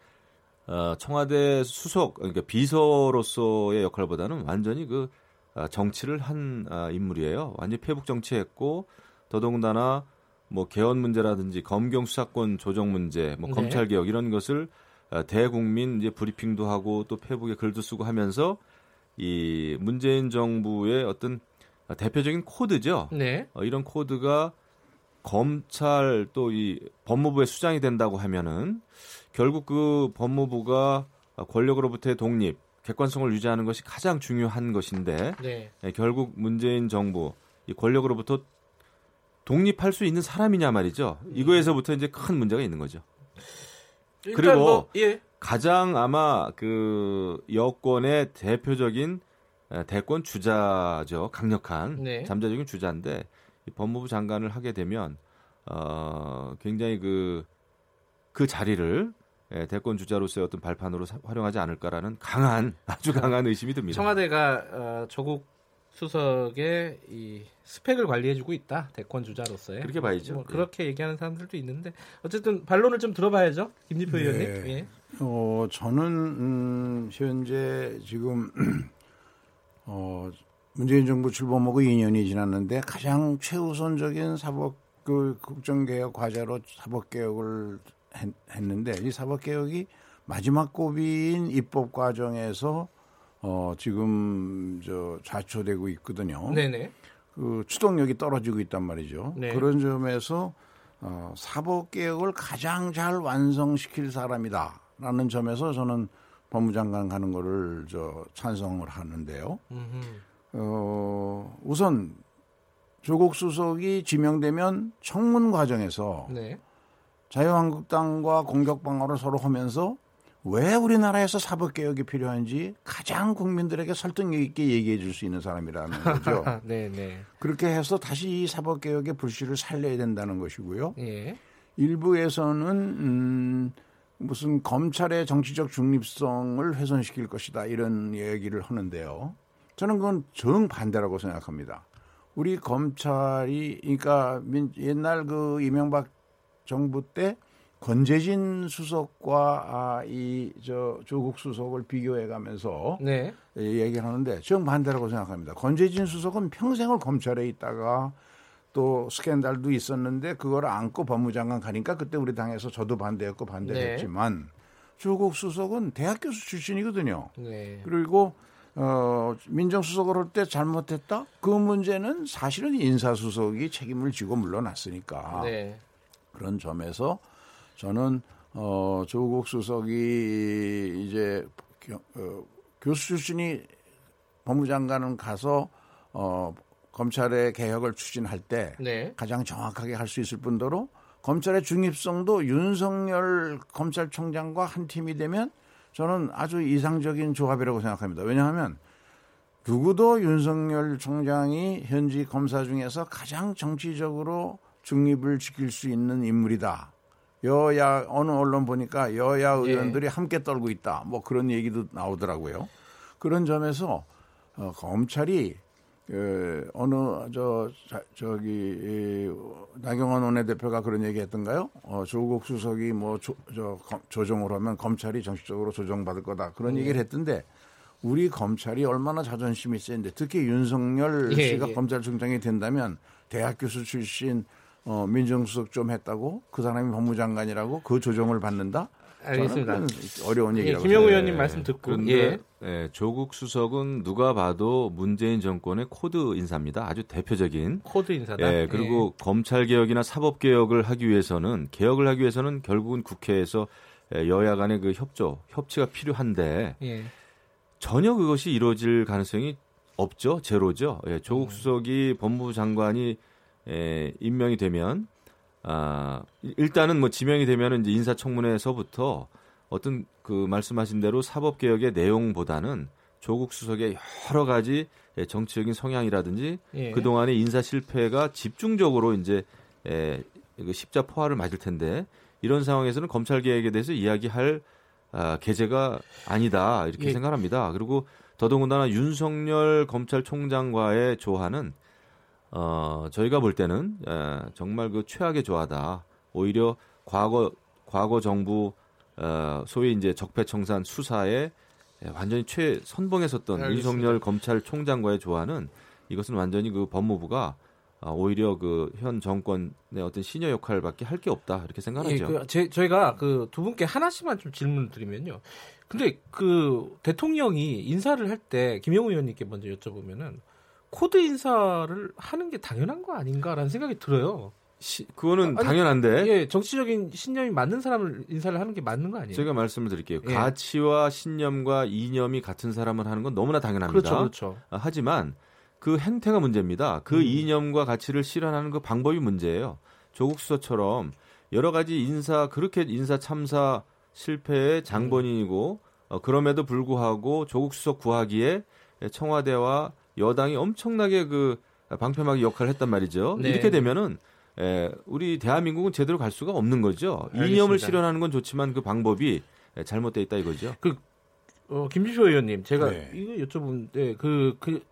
어, 청와대 수석 그러니까 비서로서의 역할보다는 완전히 그 어, 정치를 한 어, 인물이에요. 완전히 페북 정치했고 더더군다나 뭐 개헌 문제라든지 검경 수사권 조정 문제, 뭐 네. 검찰 개혁 이런 것을 어, 대국민 이제 브리핑도 하고 또 페북에 글도 쓰고 하면서 이 문재인 정부의 어떤 대표적인 코드죠. 네. 어, 이런 코드가 검찰 또 이 법무부의 수장이 된다고 하면은 결국 그 법무부가 권력으로부터의 독립, 객관성을 유지하는 것이 가장 중요한 것인데 네. 네, 결국 문재인 정부 이 권력으로부터 독립할 수 있는 사람이냐 말이죠. 이거에서부터 이제 큰 문제가 있는 거죠. 그리고 뭐, 예. 가장 아마 그 여권의 대표적인 대권 주자죠. 강력한 네. 잠재적인 주자인데 법무부 장관을 하게 되면 어, 굉장히 그, 그 자리를 예, 대권 주자로서의 어떤 발판으로 사, 활용하지 않을까라는 강한 아주 강한 의심이 듭니다. 청와대가 어, 조국 수석의 이 스펙을 관리해주고 있다 대권 주자로서의 그렇게 봐야죠. 뭐 그렇게 예. 얘기하는 사람들도 있는데 어쨌든 반론을 좀 들어봐야죠, 김지표 네. 의원님. 예. 어 저는 음, 현재 지금 어 문재인 정부 출범하고 2년이 지났는데 가장 최우선적인 사법 그 국정개혁 과제로 사법개혁을 했, 는데 이 사법개혁이 마지막 고비인 입법 과정에서 어, 지금 저 좌초되고 있거든요. 네네. 그 추동력이 떨어지고 있단 말이죠. 네. 그런 점에서 어, 사법 개혁을 가장 잘 완성시킬 사람이다라는 점에서 저는 법무장관 가는 거를 저 찬성을 하는데요. 어, 우선 조국 수석이 지명되면 청문 과정에서 네. 자유한국당과 공격 방어를 서로 하면서 왜 우리나라에서 사법 개혁이 필요한지 가장 국민들에게 설득력 있게 얘기해 줄 수 있는 사람이라는 거죠. 네, 네. 그렇게 해서 다시 이 사법 개혁의 불씨를 살려야 된다는 것이고요. 예. 일부에서는 음, 무슨 검찰의 정치적 중립성을 훼손시킬 것이다 이런 얘기를 하는데요. 저는 그건 정반대라고 생각합니다. 우리 검찰이 그러니까 옛날 그 이명박 정부 때 권재진 수석과 아, 이저 조국 수석을 비교해 가면서 네. 얘기를 하는데 정반대라고 생각합니다. 권재진 수석은 평생을 검찰에 있다가 또 스캔들도 있었는데 그걸 안고 법무장관 가니까 그때 우리 당에서 저도 반대했고 반대했지만 네. 조국 수석은 대학 교수 출신이거든요. 네. 그리고 어, 민정수석을 할 때 잘못했다? 그 문제는 사실은 인사수석이 책임을 지고 물러났으니까. 네. 그런 점에서 저는 어, 조국 수석이 이제 교, 어, 교수 출신이 법무장관은 가서 어, 검찰의 개혁을 추진할 때 네. 가장 정확하게 할 수 있을 뿐더러 검찰의 중립성도 윤석열 검찰총장과 한 팀이 되면 저는 아주 이상적인 조합이라고 생각합니다. 왜냐하면 누구도 윤석열 총장이 현지 검사 중에서 가장 정치적으로 중립을 지킬 수 있는 인물이다. 여야 어느 언론 보니까 여야 의원들이 예. 함께 떨고 있다. 뭐 그런 얘기도 나오더라고요. 그런 점에서 어, 검찰이 그 어느 저 저기 이, 나경원 원내대표가 그런 얘기했던가요? 어, 조국 수석이 뭐 조, 저, 조정을 하면 검찰이 정식적으로 조정받을 거다 그런 예. 얘기를 했던데 우리 검찰이 얼마나 자존심이 센데 특히 윤석열 예, 씨가 예. 검찰총장이 된다면 대학 교수 출신 어, 민정수석 좀 했다고 그 사람이 법무장관이라고 그 조정을 받는다? 알겠습니다. 어려운 얘기라고. 예, 김영우 의원님 말씀 듣고. 예. 예. 조국 수석은 누가 봐도 문재인 정권의 코드 인사입니다. 아주 대표적인 코드 인사다. 예. 그리고 예. 검찰 개혁이나 사법 개혁을 하기 위해서는 개혁을 하기 위해서는 결국은 국회에서 예, 여야 간의 그 협조, 협치가 필요한데 예. 전혀 그것이 이루어질 가능성이 없죠. 제로죠. 예. 조국 음. 수석이 법무부 장관이 에, 임명이 되면 아, 일단은 뭐 지명이 되면은 이제 인사청문회에서부터 어떤 그 말씀하신 대로 사법 개혁의 내용보다는 조국 수석의 여러 가지 정치적인 성향이라든지 예. 그 동안의 인사 실패가 집중적으로 이제 에, 그 십자 포화를 맞을 텐데 이런 상황에서는 검찰 개혁에 대해서 이야기할 아, 계제가 아니다 이렇게 예. 생각합니다. 그리고 더더군다나 윤석열 검찰총장과의 조화는 어, 저희가 볼 때는 에, 정말 그 최악의 조화다. 오히려 과거 과거 정부 어, 소위 이제 적폐청산 수사에 에, 완전히 최 선봉에 섰던 네, 윤석열 검찰총장과의 조화는 이것은 완전히 그 법무부가 어, 오히려 그 현 정권의 어떤 시녀 역할밖에 할 게 없다 이렇게 생각하죠. 예, 그 제, 저희가 그 두 분께 하나씩만 좀 질문을 드리면요. 근데 그 대통령이 인사를 할 때 김영우 의원님께 먼저 여쭤보면은 코드 인사를 하는 게 당연한 거 아닌가라는 생각이 들어요. 시, 그거는 아니, 당연한데. 예, 정치적인 신념이 맞는 사람을 인사를 하는 게 맞는 거 아니에요? 제가 말씀을 드릴게요. 예. 가치와 신념과 이념이 같은 사람을 하는 건 너무나 당연합니다. 그렇죠, 그렇죠. 아, 하지만 그 행태가 문제입니다. 그 음. 이념과 가치를 실현하는 그 방법이 문제예요. 조국 수석처럼 여러 가지 인사 그렇게 인사 참사 실패의 장본인이고 음. 어, 그럼에도 불구하고 조국 수석 구하기에 청와대와 여당이 엄청나게 그 방패막이 역할을 했단 말이죠. 네. 이렇게 되면은 에, 우리 대한민국은 제대로 갈 수가 없는 거죠. 알겠습니다. 이념을 실현하는 건 좋지만 그 방법이 잘못돼 있다 이거죠. 그 어, 김지표 의원님, 제가 네. 이거 여쭤보는데 그, 그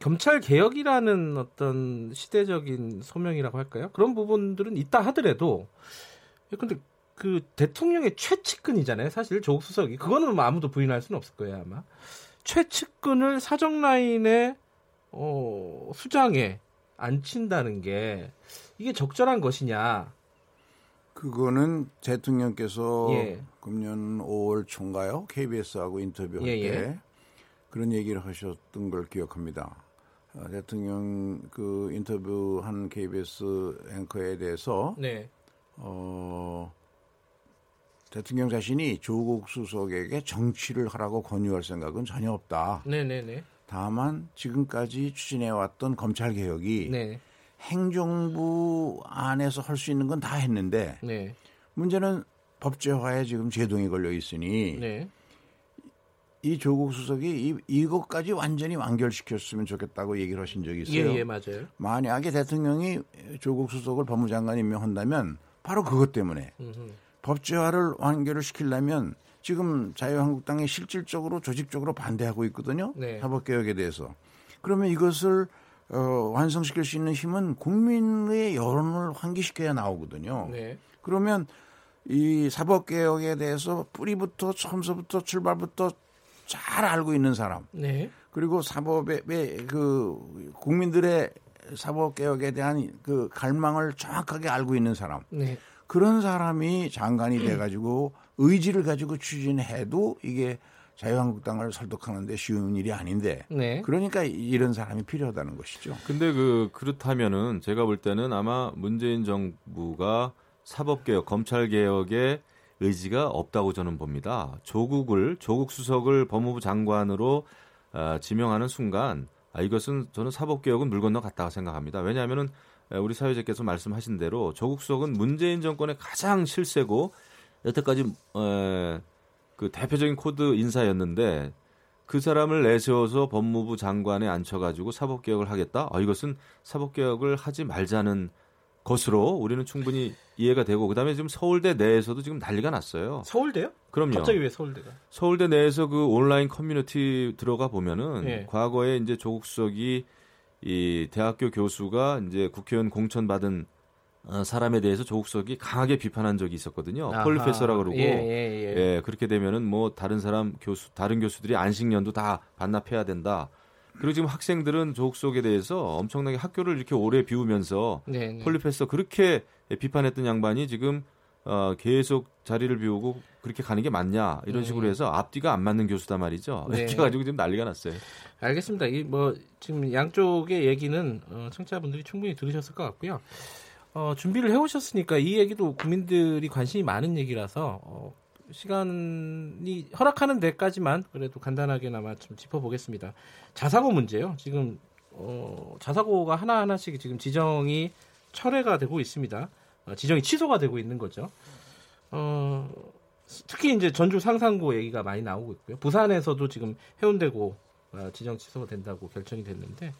검찰 개혁이라는 어떤 시대적인 소명이라고 할까요? 그런 부분들은 있다 하더라도 근데 그 대통령의 최측근이잖아요. 사실 조국 수석이 그거는 뭐 아무도 부인할 수는 없을 거예요 아마 최측근을 사정 라인에 어, 수장에 앉힌다는 게 이게 적절한 것이냐? 그거는 대통령께서 예. 금년 5월 초인가요? KBS하고 인터뷰할 예, 때 예. 그런 얘기를 하셨던 걸 기억합니다. 어, 대통령 그 인터뷰한 KBS 앵커에 대해서 네. 어, 대통령 자신이 조국 수석에게 정치를 하라고 권유할 생각은 전혀 없다. 네네네. 다만 지금까지 추진해왔던 검찰 개혁이 네. 행정부 안에서 할 수 있는 건 다 했는데 네. 문제는 법제화에 지금 제동이 걸려 있으니 네. 이 조국 수석이 이, 이것까지 완전히 완결시켰으면 좋겠다고 얘기를 하신 적이 있어요. 예, 예 맞아요. 만약에 대통령이 조국 수석을 법무장관 임명한다면 바로 그것 때문에 음흠. 법제화를 완결을 시키려면 지금 자유한국당이 실질적으로 조직적으로 반대하고 있거든요. 네. 사법개혁에 대해서. 그러면 이것을 어, 완성시킬 수 있는 힘은 국민의 여론을 환기시켜야 나오거든요. 네. 그러면 이 사법개혁에 대해서 뿌리부터 처음서부터 출발부터 잘 알고 있는 사람. 네. 그리고 사법의 그 국민들의 사법 개혁에 대한 그 갈망을 정확하게 알고 있는 사람. 네. 그런 사람이 장관이 돼 가지고 의지를 가지고 추진해도 이게 자유한국당을 설득하는데 쉬운 일이 아닌데. 네. 그러니까 이런 사람이 필요하다는 것이죠. 근데 그 그렇다면은 제가 볼 때는 아마 문재인 정부가 사법개혁, 검찰개혁에 의지가 없다고 저는 봅니다. 조국을 조국 수석을 법무부 장관으로 어, 지명하는 순간 아, 이것은 저는 사법개혁은 물 건너 갔다고 생각합니다. 왜냐하면은 우리 사회자께서 말씀하신 대로 조국 수석은 문재인 정권의 가장 실세고 여태까지 에, 그 대표적인 코드 인사였는데 그 사람을 내세워서 법무부 장관에 앉혀가지고 사법개혁을 하겠다. 아, 이것은 사법개혁을 하지 말자는 것으로 우리는 충분히 이해가 되고 그다음에 지금 서울대 내에서도 지금 난리가 났어요. 서울대요? 그럼요. 갑자기 왜 서울대가? 서울대 내에서 그 온라인 커뮤니티 들어가 보면은 예. 과거에 이제 조국 수석이 이 대학교 교수가 이제 국회의원 공천 받은 어, 사람에 대해서 조국 수석이 강하게 비판한 적이 있었거든요. 폴리페서라 그러고 예, 예, 예. 예, 그렇게 되면은 뭐 다른 사람 교수 다른 교수들이 안식년도 다 반납해야 된다. 그리고 지금 학생들은 조국 수석에 대해서 엄청나게 학교를 이렇게 오래 비우면서 네 네. 폴리페서 그렇게 비판했던 양반이 지금 어, 계속 자리를 비우고 그렇게 가는 게 맞냐 이런 네. 식으로 해서 앞뒤가 안 맞는 교수다 말이죠. 네. 이렇게 가지고 지금 난리가 났어요. 알겠습니다. 이 뭐 지금 양쪽의 얘기는 어, 청취자분들이 충분히 들으셨을 것 같고요. 어, 준비를 해오셨으니까 이 얘기도 국민들이 관심이 많은 얘기라서 어, 시간이 허락하는 데까지만 그래도 간단하게나마 좀 짚어보겠습니다. 자사고 문제요. 지금 어, 자사고가 하나 하나씩 지금 지정이 철회가 되고 있습니다. 어, 지정이 취소가 되고 있는 거죠. 어, 특히 이제 전주 상산고 얘기가 많이 나오고 있고요. 부산에서도 지금 해운대고 어, 지정 취소가 된다고 결정이 됐는데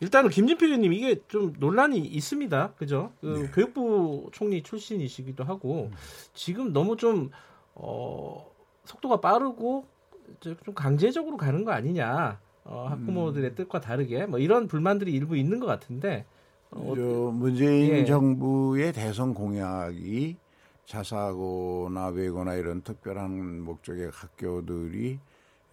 일단은 김진필 의원님 이게 좀 논란이 있습니다. 그죠? 그 네. 교육부 총리 출신이시기도 하고 지금 너무 좀 어, 속도가 빠르고 좀 강제적으로 가는 거 아니냐. 어, 학부모들의 음. 뜻과 다르게 뭐 이런 불만들이 일부 있는 것 같은데 어, 문재인 예. 정부의 대선 공약이 자사고나 외고나 이런 특별한 목적의 학교들이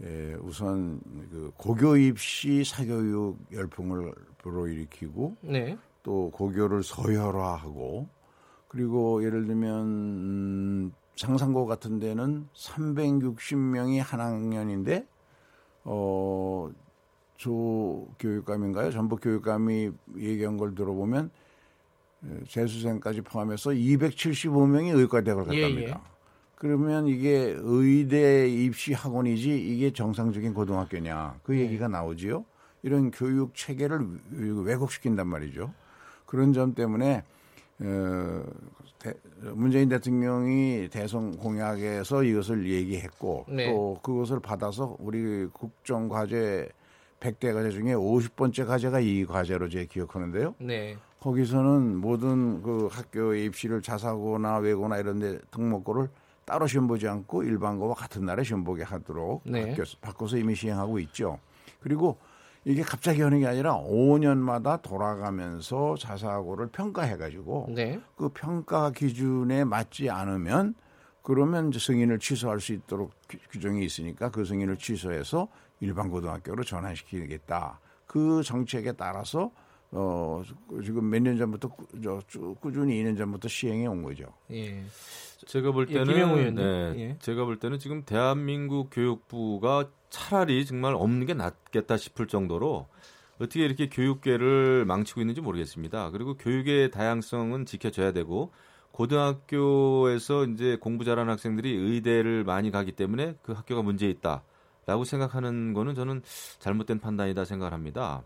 예, 우선 그 고교 입시 사교육 열풍을 불어일으키고 네. 또 고교를 서열화하고 그리고 예를 들면 음, 상산고 같은 데는 360명이 한 학년인데 어, 조 교육감인가요? 전북 교육감이 얘기한 걸 들어보면 재수생까지 포함해서 275명이 의과대학을 갔답니다. 예, 예. 그러면 이게 의대 입시 학원이지 이게 정상적인 고등학교냐 그 네. 얘기가 나오지요. 이런 교육 체계를 왜곡시킨단 말이죠. 그런 점 때문에 어, 대, 문재인 대통령이 대선 공약에서 이것을 얘기했고 네. 또 그것을 받아서 우리 국정 과제 100대 과제 중에 50번째 과제가 이 과제로 제 기억하는데요. 네. 거기서는 모든 그 학교의 입시를 자사고나 외고나 이런 데 등록고를 따로 시험 보지 않고 일반고와 같은 날에 시험 보게 하도록 네. 바뀌어 바꿔서 이미 시행하고 있죠. 그리고 이게 갑자기 하는 게 아니라 5년마다 돌아가면서 자사고를 평가해가지고 네. 그 평가 기준에 맞지 않으면 그러면 이제 승인을 취소할 수 있도록 규정이 있으니까 그 승인을 취소해서 일반 고등학교로 전환시키겠다. 그 정책에 따라서 어 지금 몇 년 전부터 저, 쭉 꾸준히 2년 전부터 시행해 온 거죠. 예. 제가 볼 예, 때는 네, 예. 제가 볼 때는 지금 대한민국 교육부가 차라리 정말 없는 게 낫겠다 싶을 정도로 어떻게 이렇게 교육계를 망치고 있는지 모르겠습니다. 그리고 교육의 다양성은 지켜져야 되고 고등학교에서 이제 공부 잘하는 학생들이 의대를 많이 가기 때문에 그 학교가 문제 있다라고 생각하는 거는 저는 잘못된 판단이다 생각을 합니다.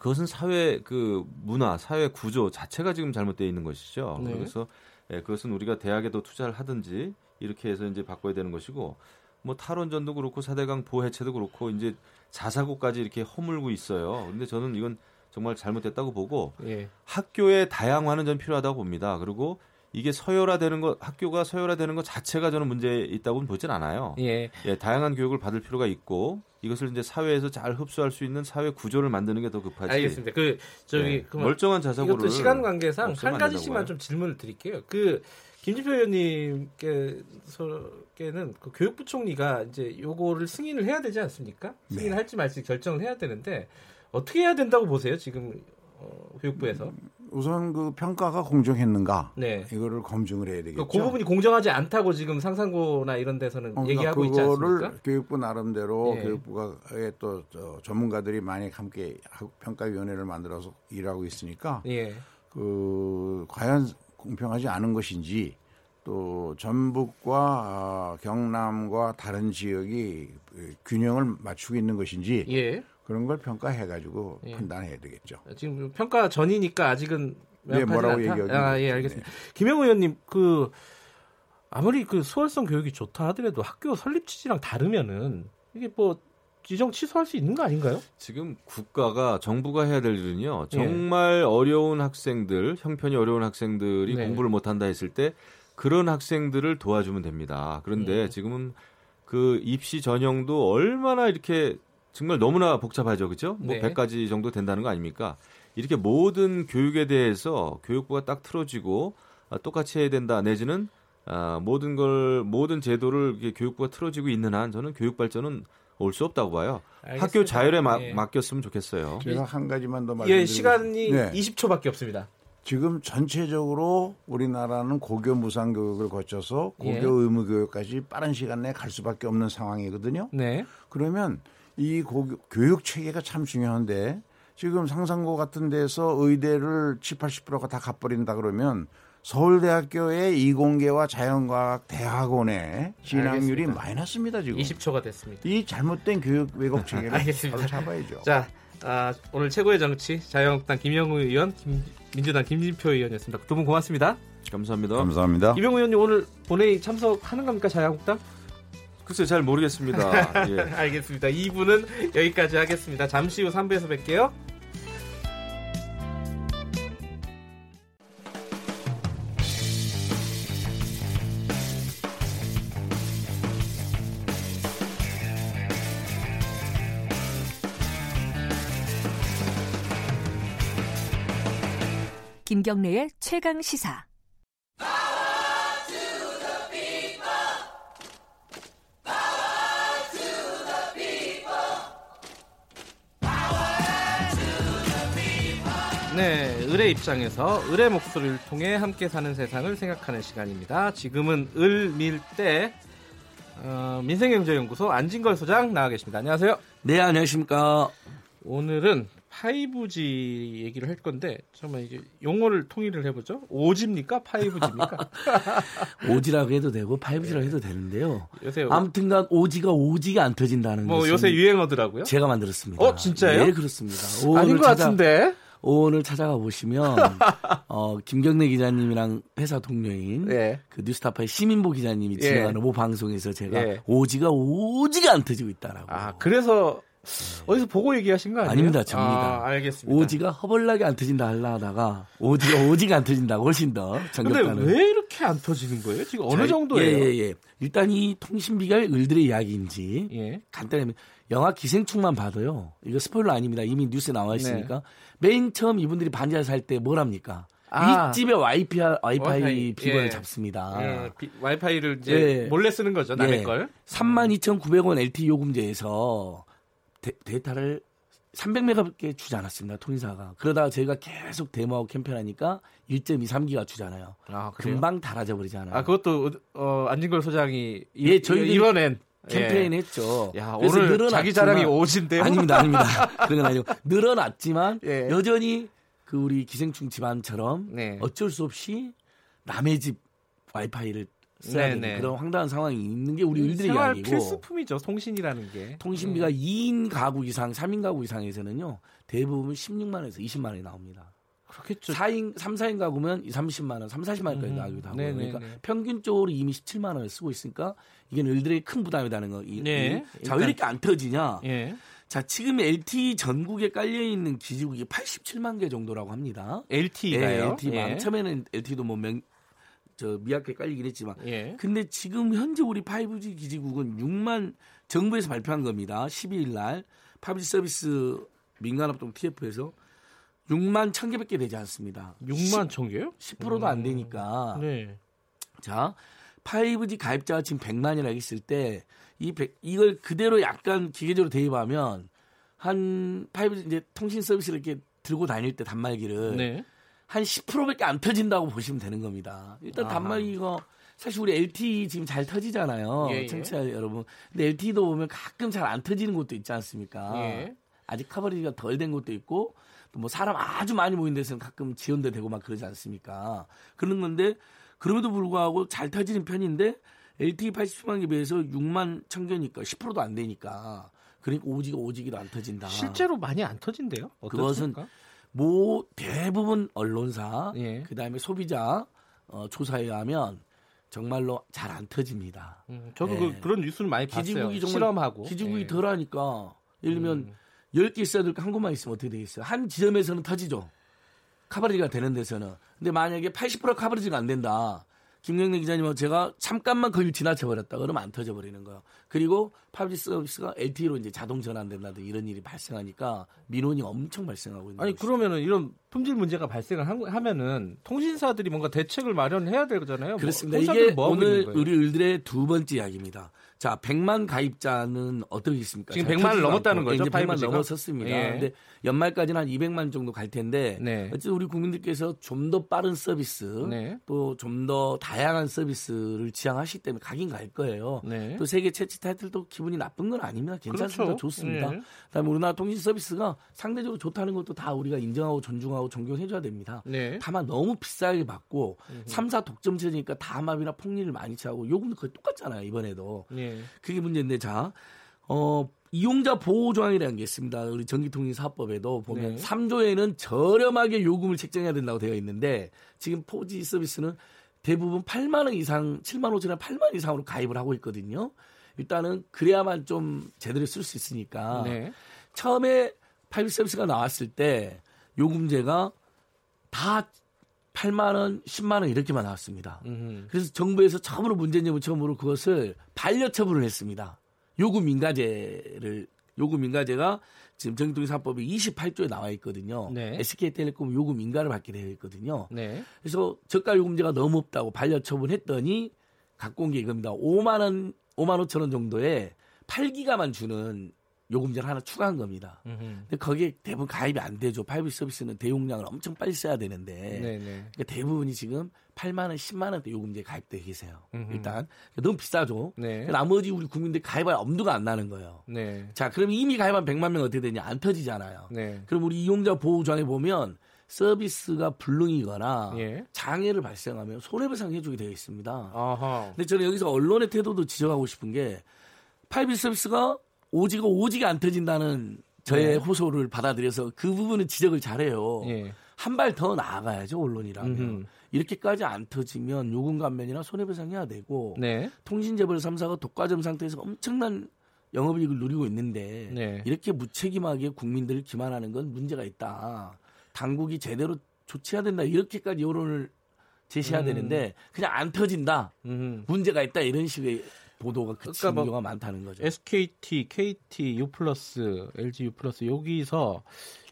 그것은 사회 그 문화, 사회 구조 자체가 지금 잘못되어 있는 것이죠. 네. 그래서 예, 그것은 우리가 대학에도 투자를 하든지 이렇게 해서 이제 바꿔야 되는 것이고 뭐 탈원전도 그렇고 사대강 보해체도 그렇고 이제 자사고까지 이렇게 허물고 있어요. 근데 저는 이건 정말 잘못됐다고 보고 예. 학교의 다양화는 전 필요하다고 봅니다. 그리고 이게 서열화되는 것 학교가 서열화되는 것 자체가 저는 문제 있다고는 보진 않아요. 예. 예. 다양한 교육을 받을 필요가 있고 이것을 이제 사회에서 잘 흡수할 수 있는 사회 구조를 만드는 게 더 급하지. 알겠습니다. 그 저기 예. 멀쩡한 자사고를 이것도 시간 관계상 한 가지씩만 좀 질문을 드릴게요. 그 김지표 의원님께서께는 그 교육부총리가 이제 요거를 승인을 해야 되지 않습니까? 승인을 네. 할지 말지 결정을 해야 되는데 어떻게 해야 된다고 보세요? 지금 어, 교육부에서? 우선 그 평가가 공정했는가 네. 이거를 검증을 해야 되겠죠. 그 부분이 공정하지 않다고 지금 상상고나 이런 데서는 어, 얘기하고 있지 않습니까? 교육부 나름대로 네. 교육부가의 또 전문가들이 많이 함께 평가위원회를 만들어서 일하고 있으니까 예. 그 과연 공평하지 않은 것인지 또 전북과 어, 경남과 다른 지역이 균형을 맞추고 있는 것인지 예. 그런 걸 평가해가지고 예. 판단해야 되겠죠. 지금 평가 전이니까 아직은 네, 뭐라고 얘기하기 아, 예, 알겠습니다. 네. 김영 의원님 그 아무리 그 수월성 교육이 좋다 하더라도 학교 설립 취지랑 다르면은 이게 뭐 지정 취소할 수 있는 거 아닌가요? 지금 국가가 정부가 해야 될 일은요. 예. 정말 예. 어려운 학생들, 형편이 어려운 학생들이 네. 공부를 못 한다 했을 때 그런 학생들을 도와주면 됩니다. 그런데 예. 지금은 그 입시 전형도 얼마나 이렇게 정말 너무나 복잡하죠. 그죠? 뭐 네. 100가지 정도 된다는 거 아닙니까? 이렇게 모든 교육에 대해서 교육부가 딱 틀어지고 아, 똑같이 해야 된다 내지는 아, 모든 걸 모든 제도를 교육부가 틀어지고 있는 한 저는 교육 발전은 올 수 없다고 봐요. 알겠습니다. 학교 자율에 마, 네. 맡겼으면 좋겠어요. 제가 한 가지만 더 말씀드리면 예, 시간이 네. 20초밖에 없습니다. 지금 전체적으로 우리나라는 고교 무상 교육을 거쳐서 고교 예. 의무 교육까지 빠른 시간 내에 갈 수밖에 없는 상황이거든요. 네. 그러면 이 고교, 교육 체계가 참 중요한데 지금 상상고 같은 데서 의대를 7, 80%가 다 갚버린다 그러면 서울대학교의 이공계와 자연과학 대학원의 진학률이 알겠습니다. 마이너스입니다 지금. 20초가 됐습니다. 이 잘못된 교육 왜곡 체계를 알겠습니다. 바로 잡아야죠. 자, 아, 오늘 최고의 정치 자유한국당 김영우 의원, 김, 민주당 김진표 의원이었습니다. 두 분 고맙습니다. 감사합니다. 감사합니다. 김영우 의원님 오늘 본회의 참석하는 겁니까 자유한국당? 글쎄 잘 모르겠습니다. 예. 알겠습니다. 2부는 여기까지 하겠습니다. 잠시 후 3부에서 뵐게요. 김경래의 최강 시사. 네, 을의 입장에서 을의 목소리를 통해 함께 사는 세상을 생각하는 시간입니다. 지금은 을밀대 어, 민생경제연구소 안진걸 소장 나와 계십니다. 안녕하세요. 네, 안녕하십니까. 오늘은 5G 얘기를 할 건데 정말 이게 용어를 통일을 해보죠. 5G입니까? 5G입니까? 5G라고 해도 되고 5G라고 해도 되는데요. 요새 아무튼간 5G가 5G가 안 터진다는 뭐 요새 유행어더라고요. 제가 만들었습니다. 어 진짜요? 네 그렇습니다. 아닌 것 찾아, 같은데. 오늘 찾아가 보시면 어, 김경래 기자님이랑 회사 동료인 예. 그 뉴스타파의 시민보 기자님이 예. 진행하는 모 방송에서 제가 예. 오지가 오지가 안 터지고 있다라고. 아 그래서 어디서 보고 얘기하신 거 아니에요? 아닙니다, 접니다. 아, 알겠습니다. 오지가 허벌나게 안 터진다 하려 하다가 오지가 오지가 안 터진다고 훨씬 더 정겹다는. 근데 왜 이렇게 안 터지는 거예요? 지금 어느 자, 정도예요? 예, 예, 예. 일단 이 통신비가 을들의 이야기인지 예. 간단히 영화 기생충만 봐도요. 이거 스포일러 아닙니다. 이미 뉴스에 나와 있으니까 네. 맨 처음 이분들이 반지하 살때뭘 합니까? 아. 윗집에 와이파이, 와이파이 비번을 예. 잡습니다. 예. 비, 와이파이를 이제 예. 몰래 쓰는 거죠, 남의 예. 걸. 32,900원 LTE 요금제에서 데, 데이터를 300메가밖에 주지 않았습니다. 통신사가. 그러다가 저희가 계속 데모하고 캠페인하니까 1.23기가 주잖아요. 아, 금방 달아져 버리잖아요. 아, 그것도 어, 안진걸 소장이 예, 저희 이번엔 캠페인 예. 했죠. 야, 오늘 늘어났지만, 자기 자랑이 오진데요. 아닙니다, 아닙니다. 그런 건 아니고 늘어났지만 예. 여전히 그 우리 기생충 집안처럼 네. 어쩔 수 없이 남의 집 와이파이를 써야 네네. 되는 네. 그런 황당한 상황이 있는 게 우리 일들의 이야기고 필수품이죠 통신이라는 게 통신비가 음. 2인 가구 이상 3인 가구 이상에서는요 대부분 16만 원에서 20만 원이 나옵니다. 그렇겠죠. 4인 3, 4인 가구면 30만 원, 3, 40만 원까지 음. 나기도 하고 네네네. 그러니까 네. 평균적으로 이미 17만 원을 쓰고 있으니까 이게 일들의 큰 부담이라는 거. 네. 자, 왜 이렇게 안 터지냐? 예. 자, 지금 LTE 전국에 깔려 있는 기지국이 87만 개 정도라고 합니다. LTE가요? 네, LTE. 예. 처음에는 LTE도 뭐 명, 저 미약하게 깔리긴 했지만 예. 근데 지금 현재 우리 5G 기지국은 6만 정부에서 발표한 겁니다. 12일 날 5G 서비스 민간합동 TF에서 6만 1000개밖에 되지 않습니다. 6만 1000개요? 10%도 안 되니까. 네. 자, 5G 가입자가 지금 100만이라고 했을 때 이 이걸 그대로 약간 기계적으로 대입하면 한 5G 이제 통신 서비스를 이렇게 들고 다닐 때 단말기를 네. 한 10%밖에 안 터진다고 보시면 되는 겁니다. 일단 단말기가 사실 우리 LTE 지금 잘 터지잖아요. 예, 예. 청취자 여러분. 근데 LTE도 보면 가끔 잘 안 터지는 곳도 있지 않습니까? 예. 아직 커버리지가 덜 된 곳도 있고 또 뭐 사람 아주 많이 모인 데서는 가끔 지연도 되고 막 그러지 않습니까? 그런 건데 그럼에도 불구하고 잘 터지는 편인데 LTE 80만 개 비해서 6만 천 개니까 10%도 안 되니까 그러니까 오지가 오지기도 안 터진다. 실제로 많이 안 터진대요? 어떻습니까? 그것은 뭐 대부분 언론사 예. 그다음에 소비자 어, 조사에 의하면 정말로 잘 안 터집니다. 음, 저도 그, 네. 그, 런 뉴스를 많이 기지국이 봤어요. 실험하고 기지국이 예. 덜하니까 예를 들면 음. 10개 있어야 될 거 한 곳만 있으면 어떻게 되겠어요? 한 지점에서는 터지죠. 카바리지가 되는 데서는. 근데 만약에 80% 카바리지가 안 된다. 김경래 기자님은 제가 잠깐만 거길 지나쳐 버렸다. 그러면 안 터져 버리는 거예요. 그리고 5G 서비스가 LTE로 이제 자동 전환된다든 이런 일이 발생하니까 민원이 엄청 발생하고 있는 아니 것이죠. 그러면은 이런 품질 문제가 발생을 하면은 통신사들이 뭔가 대책을 마련해야 되잖아요. 뭐 그렇습니다. 뭐, 이게 뭐 오늘 우리 을들의 두 번째 이야기입니다. 자, 100만 가입자는 어떻게 있습니까? 지금 100만을 넘었다는 거죠. 이제 100만 넘었었습니다. 예. 근데 연말까지는 한 200만 정도 갈 텐데 네. 어쨌든 우리 국민들께서 좀 더 빠른 서비스 네. 또좀 더 다양한 서비스를 지향하시기 때문에 가긴 갈 거예요. 네. 또 세계 최초 타이틀도 기분이 나쁜 건 아닙니다. 괜찮습니다. 그렇죠. 좋습니다. 네. 그다음에 우리나라 통신 서비스가 상대적으로 좋다는 것도 다 우리가 인정하고 존중하고 존경해 줘야 됩니다. 네. 다만 너무 비싸게 받고 음. 3사 독점체니까 다합이나 폭리를 많이 차고 요금도 거의 똑같잖아요. 이번에도. 네. 그게 문제인데 자 어, 이용자 보호 조항이라는 게 있습니다. 우리 전기통신사업법에도 보면 네. 3조에는 저렴하게 요금을 책정해야 된다고 되어 있는데 지금 5G 서비스는 대부분 8만 원 이상, 7만 5천 원, 8만 원 이상으로 가입을 하고 있거든요. 일단은 그래야만 좀 제대로 쓸 수 있으니까 네. 처음에 5G 서비스가 나왔을 때 요금제가 다 8만 원, 10만 원 이렇게만 나왔습니다. 음흠. 그래서 정부에서 처음으로 문제점을 처음으로 그것을 반려 처분을 했습니다. 요금 인가제를 요금 인가제가 지금 전기통신사업법이 28조에 나와 있거든요. 네. SK텔레콤 요금 인가를 받게 되어 있거든요. 네. 그래서 저가 요금제가 너무 없다고 반려 처분했더니 갖고 온 게 이겁니다. 5만 원, 5만 5천 원 정도에 8기가만 주는 요금제를 하나 추가한 겁니다. 음흠. 근데 거기에 대부분 가입이 안 되죠. 5G 서비스는 대용량을 엄청 빨리 써야 되는데 그러니까 대부분이 지금 8만 원, 10만 원대 요금제 가입돼 계세요. 음흠. 일단 너무 비싸죠. 네. 나머지 우리 국민들 가입할 엄두가 안 나는 거예요. 네. 자, 그럼 이미 가입한 100만 명 어떻게 되냐? 안 터지잖아요. 네. 그럼 우리 이용자 보호조항에 보면 서비스가 불능이거나 예. 장애를 발생하면 손해배상 해주게 되어 있습니다. 아하. 근데 저는 여기서 언론의 태도도 지적하고 싶은 게 5G 서비스가 5G가 5G가 안 터진다는 저의 네. 호소를 받아들여서 그 부분은 지적을 잘해요. 예. 한발 더 나아가야죠 언론이라면 음흠. 이렇게까지 안 터지면 요금 감면이나 손해배상 해야 되고 네. 통신재벌 3사가 독과점 상태에서 엄청난 영업이익을 누리고 있는데 네. 이렇게 무책임하게 국민들을 기만하는 건 문제가 있다. 당국이 제대로 조치해야 된다. 이렇게까지 여론을 제시해야 음. 되는데 그냥 안 터진다. 음. 문제가 있다. 이런 식의 보도가 그친 그러니까 뭐 경우가 많다는 거죠. SKT, KT, U 플러스, LG U 플러스 여기서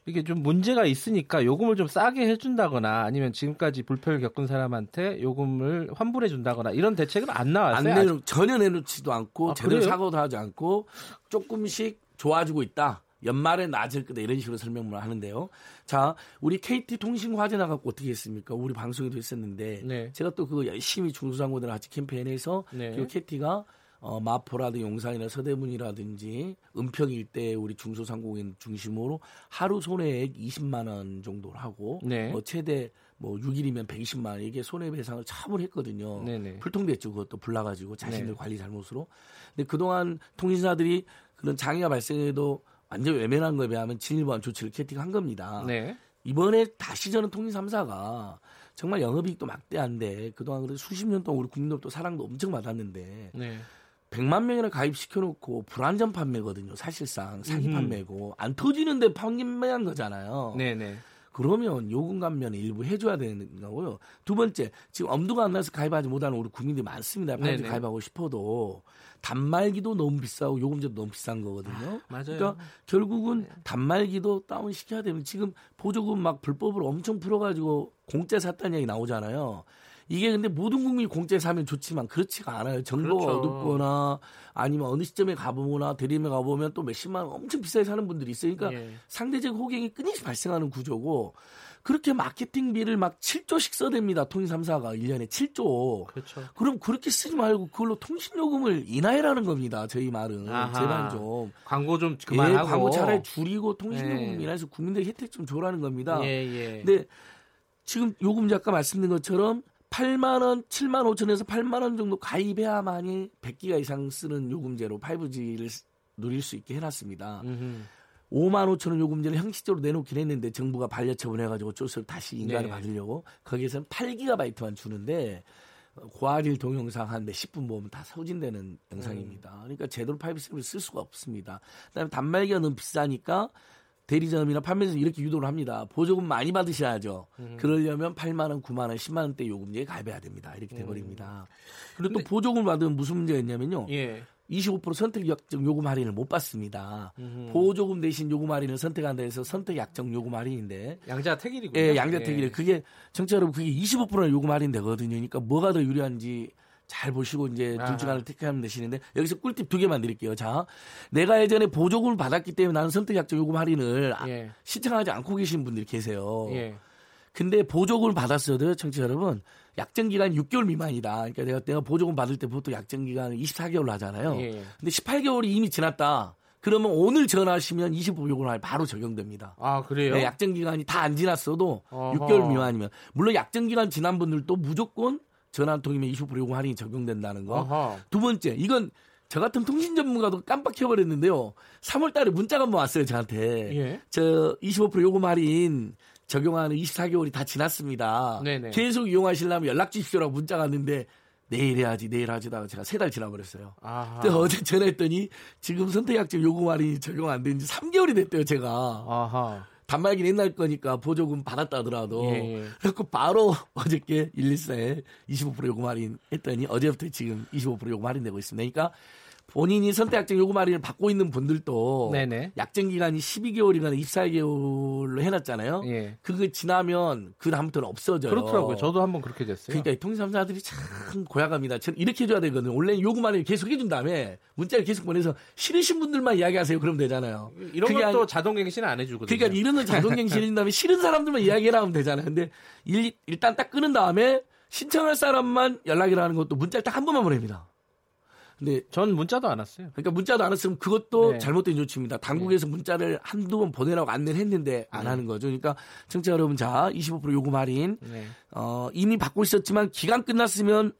이게 좀 문제가 있으니까 요금을 좀 싸게 해준다거나 아니면 지금까지 불편을 겪은 사람한테 요금을 환불해 준다거나 이런 대책은 안 나왔어요. 안 내놓, 전혀 내놓지도 않고 아, 제대로 사고도 하지 않고 조금씩 좋아지고 있다. 연말에 낮을 거다 이런 식으로 설명을 하는데요. 자, 우리 KT 통신 화재 나갖고 어떻게 했습니까? 우리 방송에도 했었는데 네. 제가 또 그거 열심히 중소상공들 같이 캠페인해서 네. 그 KT가 어, 마포라든지 용산이나 서대문이라든지 은평 일대 우리 중소상공인 중심으로 하루 손해액 20만 원 정도를 하고 네. 뭐 최대 뭐 6일이면 120만 원 이게 손해배상을 처음을 했거든요. 네네. 불통됐죠. 그것도 불나가지고 자신들 네. 관리 잘못으로. 근데 그동안 통신사들이 그런 장애가 발생해도 완전 외면한 거에 비하면 진일보한 조치를 캐팅한 겁니다. 네. 이번에 다시 저는 통신 3사가 정말 영업이익도 막대한데 그동안 그래도 수십 년 동안 우리 국민들도 사랑도 엄청 받았는데 네. 100만 명이나 가입시켜놓고 불안전 판매거든요. 사실상 사기 판매고 안 터지는데 판매한 거잖아요. 네네. 그러면 요금 감면 일부 해줘야 되는 거고요. 두 번째, 지금 엄두가 안 나서 가입하지 못하는 우리 국민들이 많습니다. 빨리 가입하고 싶어도 단말기도 너무 비싸고 요금제도 너무 비싼 거거든요. 아, 맞아요. 그러니까 결국은 네. 단말기도 다운 시켜야 되면 지금 보조금 막 불법으로 엄청 풀어가지고 공짜 샀다는 얘기 나오잖아요. 이게 근데 모든 국민이 공짜에 사면 좋지만 그렇지가 않아요. 정보가 그렇죠. 어둡거나 아니면 어느 시점에 가보거나 대리점에 가보면 또 몇십만 원 엄청 비싸게 사는 분들이 있어요. 그러니까 예. 상대적 호갱이 끊임없이 발생하는 구조고 그렇게 마케팅비를 막 7조씩 써댑니다. 통신 3사가 1년에 7조. 그렇죠. 그럼 그렇게 쓰지 말고 그걸로 통신요금을 인하해라는 겁니다. 저희 말은. 아하. 제발 좀. 광고 좀 그만하고. 예, 광고 차라리 줄이고 통신요금 예. 인하해서 국민들 혜택 좀 줘라는 겁니다. 예, 예. 근데 지금 요금제 아까 말씀드린 것처럼 8만 원, 7만 5천 에서 8만 원 정도 가입해야만이 100기가 이상 쓰는 요금제로 5G를 누릴 수 있게 해놨습니다. 음흠. 5만 5천 원 요금제를 형식적으로 내놓긴 했는데 정부가 반려처분 해가지고 어쩔 수 없이 다시 인가를 네. 받으려고 거기에서는 8기가바이트만 주는데 고화질 동영상 한 몇십 분 보면 다 소진되는 영상입니다. 음. 그러니까 제대로 5G를 쓸 수가 없습니다. 그다음에 단말기가 너무 비싸니까 대리점이나 판매점 이렇게 유도를 합니다. 보조금 많이 받으셔야죠. 음. 그러려면 8만 원, 9만 원, 10만 원대 요금제에 가입해야 됩니다. 이렇게 돼 버립니다. 음. 그리고 또 보조금을 받으면 무슨 문제가 있냐면요. 예. 25% 선택 약정 요금 할인을 못 받습니다. 음흠. 보조금 대신 요금 할인을 선택한다 해서 선택 약정 요금 할인인데 양자 택일이군요. 예, 양자 택일. 예. 그게 정치 여러분 그게 25%는 요금 할인 되거든요. 그러니까 뭐가 더 유리한지 잘 보시고 이제 둘중 하나를 택하면 되시는데 여기서 꿀팁 두 개만 드릴게요. 자, 내가 예전에 보조금을 받았기 때문에 나는 선택약정 요금 할인을 예. 신청하지 않고 계신 분들이 계세요. 예. 근데 보조금을 받았어도 청취자 여러분 약정 기간이 6개월 미만이다. 그러니까 내가 내가 보조금 받을 때 보통 약정 기간을 24개월로 하잖아요. 예. 근데 18개월이 이미 지났다. 그러면 오늘 전화하시면 25 요금 할 바로 적용됩니다. 아 그래요? 네, 약정 기간이 다 안 지났어도 어허. 6개월 미만이면 물론 약정 기간 지난 분들도 무조건 전화 한 통이면 20% 요금 할인이 적용된다는 거. 아하. 두 번째, 이건 저 같은 통신 전문가도 깜빡해버렸는데요. 3월 달에 문자가 한번 왔어요, 저한테. 예. 저25% 요금 할인 적용하는 24개월이 다 지났습니다. 네네. 계속 이용하시려면 연락 주십시오라고 문자가 왔는데 내일 해야지, 내일 하지다가 제가 세 달 지나버렸어요. 근데 어제 전화했더니 지금 선택약정 요금 할인이 적용 안 된 지 3개월이 됐대요, 제가. 아하. 단말기 옛날 거니까 보조금 받았다 하더라도 예. 그래서 바로 어저께 114에 25% 요금 할인 했더니 어제부터 지금 25% 요금 할인되고 있습니다. 그러니까 본인이 선택약정 요금 할인을 받고 있는 분들도 네네. 약정 기간이 12개월이나 24개월로 해놨잖아요. 예. 그거 지나면 그 다음부터는 없어져요. 그렇더라고요. 저도 한번 그렇게 됐어요. 그러니까 통신사들이 참 고약합니다. 저는 이렇게 해줘야 되거든요. 원래 요금 할인 계속 해준 다음에 문자를 계속 보내서 싫으신 분들만 이야기하세요. 그러면 되잖아요. 이런 것도 자동갱신 안 해주거든요. 그러니까 이런 건 자동갱신인 다음에 싫은 사람들만 이야기해라 하면 되잖아요. 근데 일, 일단 딱 끊은 다음에 신청할 사람만 연락이라 하는 것도 문자를 딱 한 번만 보냅니다. 근데 전 문자도 안 왔어요. 그러니까 문자도 안 왔으면 그것도 네. 잘못된 조치입니다. 당국에서 네. 문자를 한두 번 보내라고 안내를 했는데 안 네. 하는 거죠. 그러니까 청취자 여러분 자, 25% 요금 할인. 네. 어, 이미 받고 있었지만 기간 끝났으면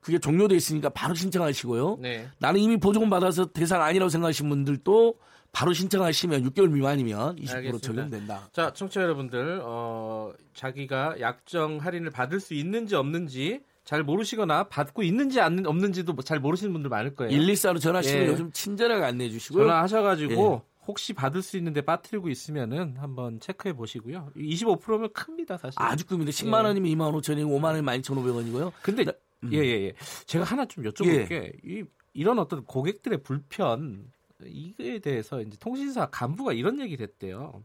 그게 종료돼 있으니까 바로 신청하시고요. 네. 나는 이미 보조금 받아서 대상 아니라고 생각하시는 분들도 바로 신청하시면 6개월 미만이면 20% 알겠습니다. 적용된다. 자, 청취자 여러분들, 어, 자기가 약정 할인을 받을 수 있는지 없는지 잘 모르시거나 받고 있는지 없는지도 뭐잘 모르시는 분들 많을 거예요. 114로 전화하시면 예. 요즘 친절하게 안내해 주시고요. 전화하셔가지고 예. 혹시 받을 수 있는데 빠뜨리고 있으면은 한번 체크해 보시고요. 25%면 큽니다, 사실. 아주 큽니다. 10만 예. 원이면 2만 5천이고 5만 원이면 12,500원이고요. 근데 음. 예, 예, 예. 제가 하나 좀 여쭤볼 예. 게 이, 이런 어떤 고객들의 불편 이거에 대해서 이제 통신사 간부가 이런 얘기를 했대요.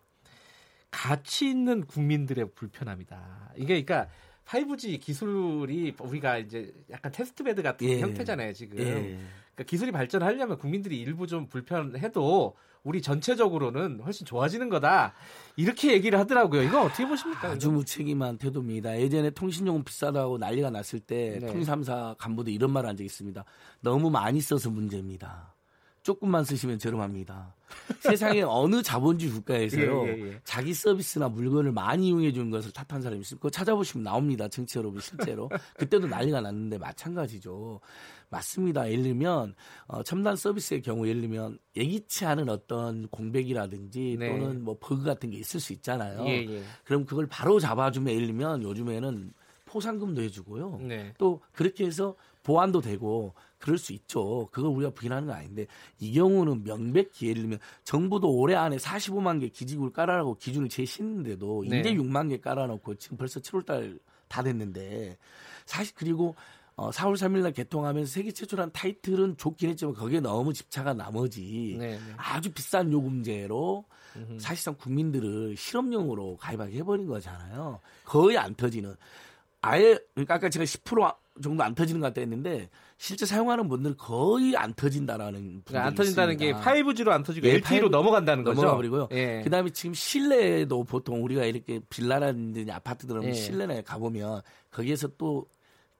가치 있는 국민들의 불편함이다. 이게 그러니까 5G 기술이 우리가 이제 약간 테스트베드 같은 예. 형태잖아요, 지금. 예. 그러니까 기술이 발전하려면 국민들이 일부 좀 불편해도 우리 전체적으로는 훨씬 좋아지는 거다. 이렇게 얘기를 하더라고요. 이거 어떻게 보십니까? 아주 무책임한 태도입니다. 예전에 통신용은 비싸다고 난리가 났을 때 네. 통삼사 간부도 이런 말을 한 적이 있습니다. 너무 많이 써서 문제입니다. 조금만 쓰시면 저렴합니다. 세상에 어느 자본주의 국가에서요, 예, 예, 예. 자기 서비스나 물건을 많이 이용해 주는 것을 탓한 사람이 있습니까? 그거 찾아보시면 나옵니다. 정치 여러분 실제로. 그때도 난리가 났는데 마찬가지죠. 맞습니다. 예를 들면 어, 첨단 서비스의 경우 예를 들면 예기치 않은 어떤 공백이라든지 네. 또는 뭐 버그 같은 게 있을 수 있잖아요. 예, 예. 그럼 그걸 바로 잡아주면 예를 들면 요즘에는 포상금도 해주고요. 네. 또 그렇게 해서 보완도 되고 그럴 수 있죠. 그걸 우리가 부인하는 건 아닌데 이 경우는 명백히 예를 들면 정부도 올해 안에 45만 개 기지국을 깔아라고 기준을 제시했는데도 네. 이제 6만 개 깔아놓고 지금 벌써 7월달 다 됐는데 사실 그리고 어, 4월 3일 날 개통하면서 세계 최초란 타이틀은 좋긴 했지만 거기에 너무 집착한 나머지 네네. 네. 아주 비싼 요금제로 음흠. 사실상 국민들을 실험용으로 가입하게 해버린 거잖아요. 거의 안 터지는. 아예 그러니까 아까 제가 10% 정도 안 터지는 것 같다 했는데 실제 사용하는 분들 거의 안 터진다라는 그러니까 안 터진다는 있습니다. 게 5G로 안 터지고 예, LTE로 넘어간다는 거죠. 넘어가 버리고요. 예. 그다음에 지금 실내에도 보통 우리가 이렇게 빌라라든지 아파트들 예. 실내에 가보면 거기에서 또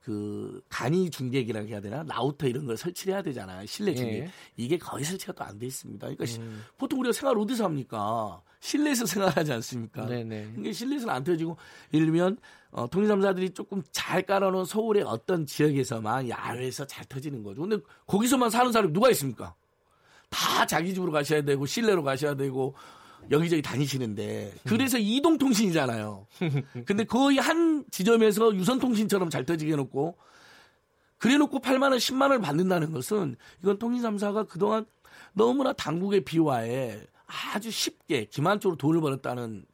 그 간이 중계기라고 해야 되나 라우터 이런 걸 설치를 해야 되잖아요 실내 중계 예. 이게 거의 설치가 또 안 돼 있습니다. 그러니까 음. 보통 우리가 생활 어디서 합니까? 실내에서 생활하지 않습니까? 네네. 이게 실내에서는 안 터지고 예를 들면 어, 통신사들이 조금 잘 깔아놓은 서울의 어떤 지역에서만 야외에서 잘 터지는 거죠. 근데 거기서만 사는 사람이 누가 있습니까? 다 자기 집으로 가셔야 되고 실내로 가셔야 되고 여기저기 다니시는데 그래서 음. 이동통신이잖아요. 근데 거의 한 지점에서 유선통신처럼 잘 터지게 해놓고 그래놓고 8만 원, 10만 원을 받는다는 것은 이건 통신삼사가 그동안 너무나 당국의 비화에 아주 쉽게 기만적으로 돈을 벌었다는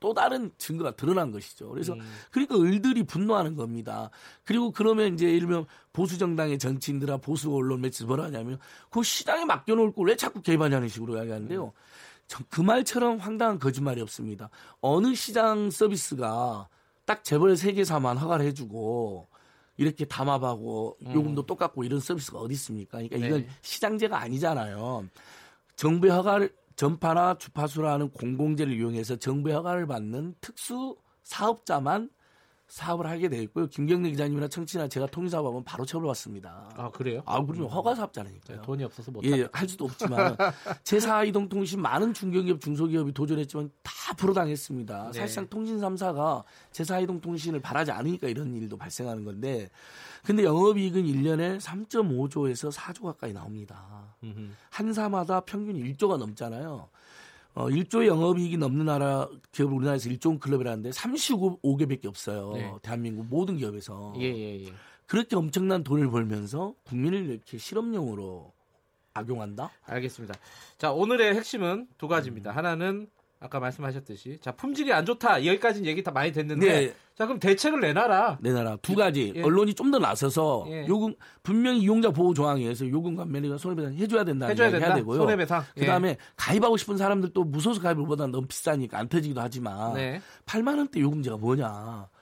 또 다른 증거가 드러난 것이죠. 그래서 음. 그러니까 을들이 분노하는 겁니다. 그리고 그러면 이제 들면 보수 정당의 정치인들아 보수 언론 매체 뭐라 하냐면 그 시장에 맡겨놓을 걸 왜 자꾸 개입하냐는 식으로 이야기하는데요. 음. 그 말처럼 황당한 거짓말이 없습니다. 어느 시장 서비스가 딱 재벌 세계사만 허가를 해주고 이렇게 담합하고 음. 요금도 똑같고 이런 서비스가 어디 있습니까? 그러니까 이건 네. 시장제가 아니잖아요. 정부의 허가를 전파나 주파수라는 공공재를 이용해서 정부 허가를 받는 특수 사업자만 사업을 하게 돼 있고요. 김경래 기자님이나 청취나 제가 통일사업 하면 바로 처벌받습니다. 아 그래요? 아 그러면 허가 사업자라니까요. 네, 돈이 없어서 못. 예, 할 수도 없지만 제4 이동통신 많은 중견기업, 중소기업이 도전했지만 다 불어당했습니다. 네. 사실상 통신 3사가 제4 이동통신을 바라지 않으니까 이런 일도 발생하는 건데, 근데 영업이익은 1년에 3.5조에서 4조 가까이 나옵니다. 음흠. 한 사마다 평균 1조가 넘잖아요. 어, 1조 영업이익이 넘는 나라 기업 우리나라에서 1조 클럽이라는데 35개밖에 없어요. 네. 대한민국 모든 기업에서. 예, 예, 예. 그렇게 엄청난 돈을 벌면서 국민을 이렇게 실험용으로 악용한다? 알겠습니다. 자, 오늘의 핵심은 두 가지입니다. 음. 하나는 아까 말씀하셨듯이 자 품질이 안 좋다 여기까지는 얘기 다 많이 됐는데 네. 자 그럼 대책을 내놔라 내놔라 두 가지 예. 언론이 좀 더 나서서 예. 요금 분명히 이용자 보호 조항에서 요금 감면이가 손해배상 해줘야 된다 해줘야 된다 해야 되고요 손해배상 예. 그다음에 가입하고 싶은 사람들 또 무소속 가입보다 너무 비싸니까 안 터지기도 하지만 네. 8만 원대 요금제가 뭐냐 그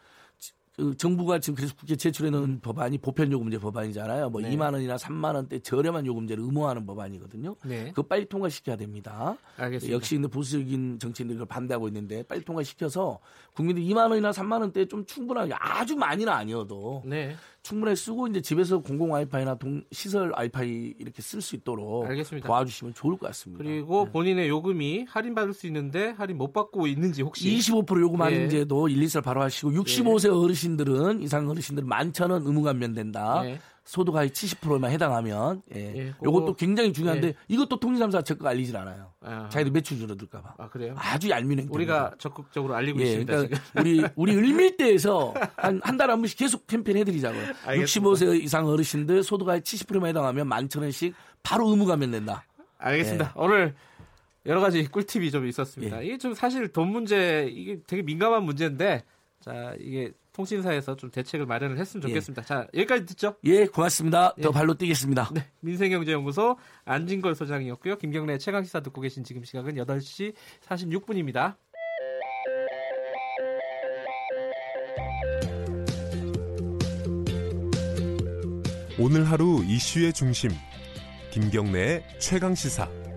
정부가 지금 그래서 국회 제출해 놓은 법안이 보편 요금제 법안이잖아요. 뭐 네. 2만 원이나 3만 원대 저렴한 요금제를 의무화하는 법안이거든요. 네. 그거 빨리 통과시켜야 됩니다. 알겠습니다. 역시 근데 보수적인 정치인들이 반대하고 있는데 빨리 통과시켜서 국민들 2만 원이나 3만 원대 좀 충분하게 아주 많이는 아니어도 네. 충분히 쓰고 이제 집에서 공공 와이파이나 동, 시설 와이파이 이렇게 쓸 수 있도록 알겠습니다. 도와주시면 좋을 것 같습니다. 그리고 네. 본인의 요금이 할인 받을 수 있는데 할인 못 받고 있는지 혹시 25% 요금 할인제도 예. 1, 2살 바로 하시고 65세 예. 어르신들은 이상 어르신들은 만천 원 의무 감면된다. 예. 소득하위 70%만 해당하면 예. 예 요것도 굉장히 중요한데 예. 이것도 통신사무소가 적극 알리질 않아요. 아. 자기들 매출 줄어들까 봐. 아, 그래요? 아주 얄미운 행동. 우리가 적극적으로 알리고 예, 있습니다. 그러니까 우리 우리 을밀대에서 한 한 달에 한 번씩 계속 캠페인 해 드리자고요. 65세 이상 어르신들 소득하위 70%만 해당하면 만 천 원씩 바로 의무 감면 된다. 알겠습니다. 예. 오늘 여러 가지 꿀팁이 좀 있었습니다. 예. 이게 좀 사실 돈 문제 이게 되게 민감한 문제인데 자 이게 통신사에서 좀 대책을 마련을 했으면 예. 좋겠습니다. 예. 자 여기까지 듣죠. 예, 고맙습니다. 더 예. 발로 뛰겠습니다. 네, 민생경제연구소 안진걸 소장이었고요. 김경래 최강 시사 듣고 계신 지금 시각은 8시 46분입니다. 오늘 하루 이슈의 중심 김경래의 최강 시사.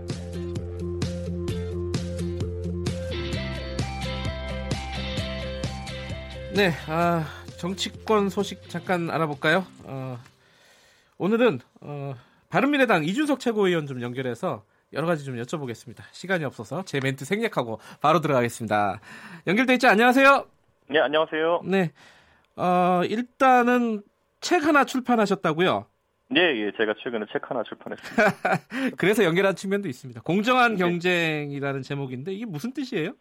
네, 아, 정치권 소식 잠깐 알아볼까요? 어, 오늘은 어, 바른미래당 이준석 최고위원 좀 연결해서 여러 가지 좀 여쭤보겠습니다. 시간이 없어서 제 멘트 생략하고 바로 들어가겠습니다. 연결돼 있죠? 안녕하세요. 네, 안녕하세요. 네, 어, 일단은 책 하나 출판하셨다고요? 예, 예, 제가 최근에 책 하나 출판했습니다. 그래서 연결한 측면도 있습니다. 공정한 네. 경쟁이라는 제목인데 이게 무슨 뜻이에요?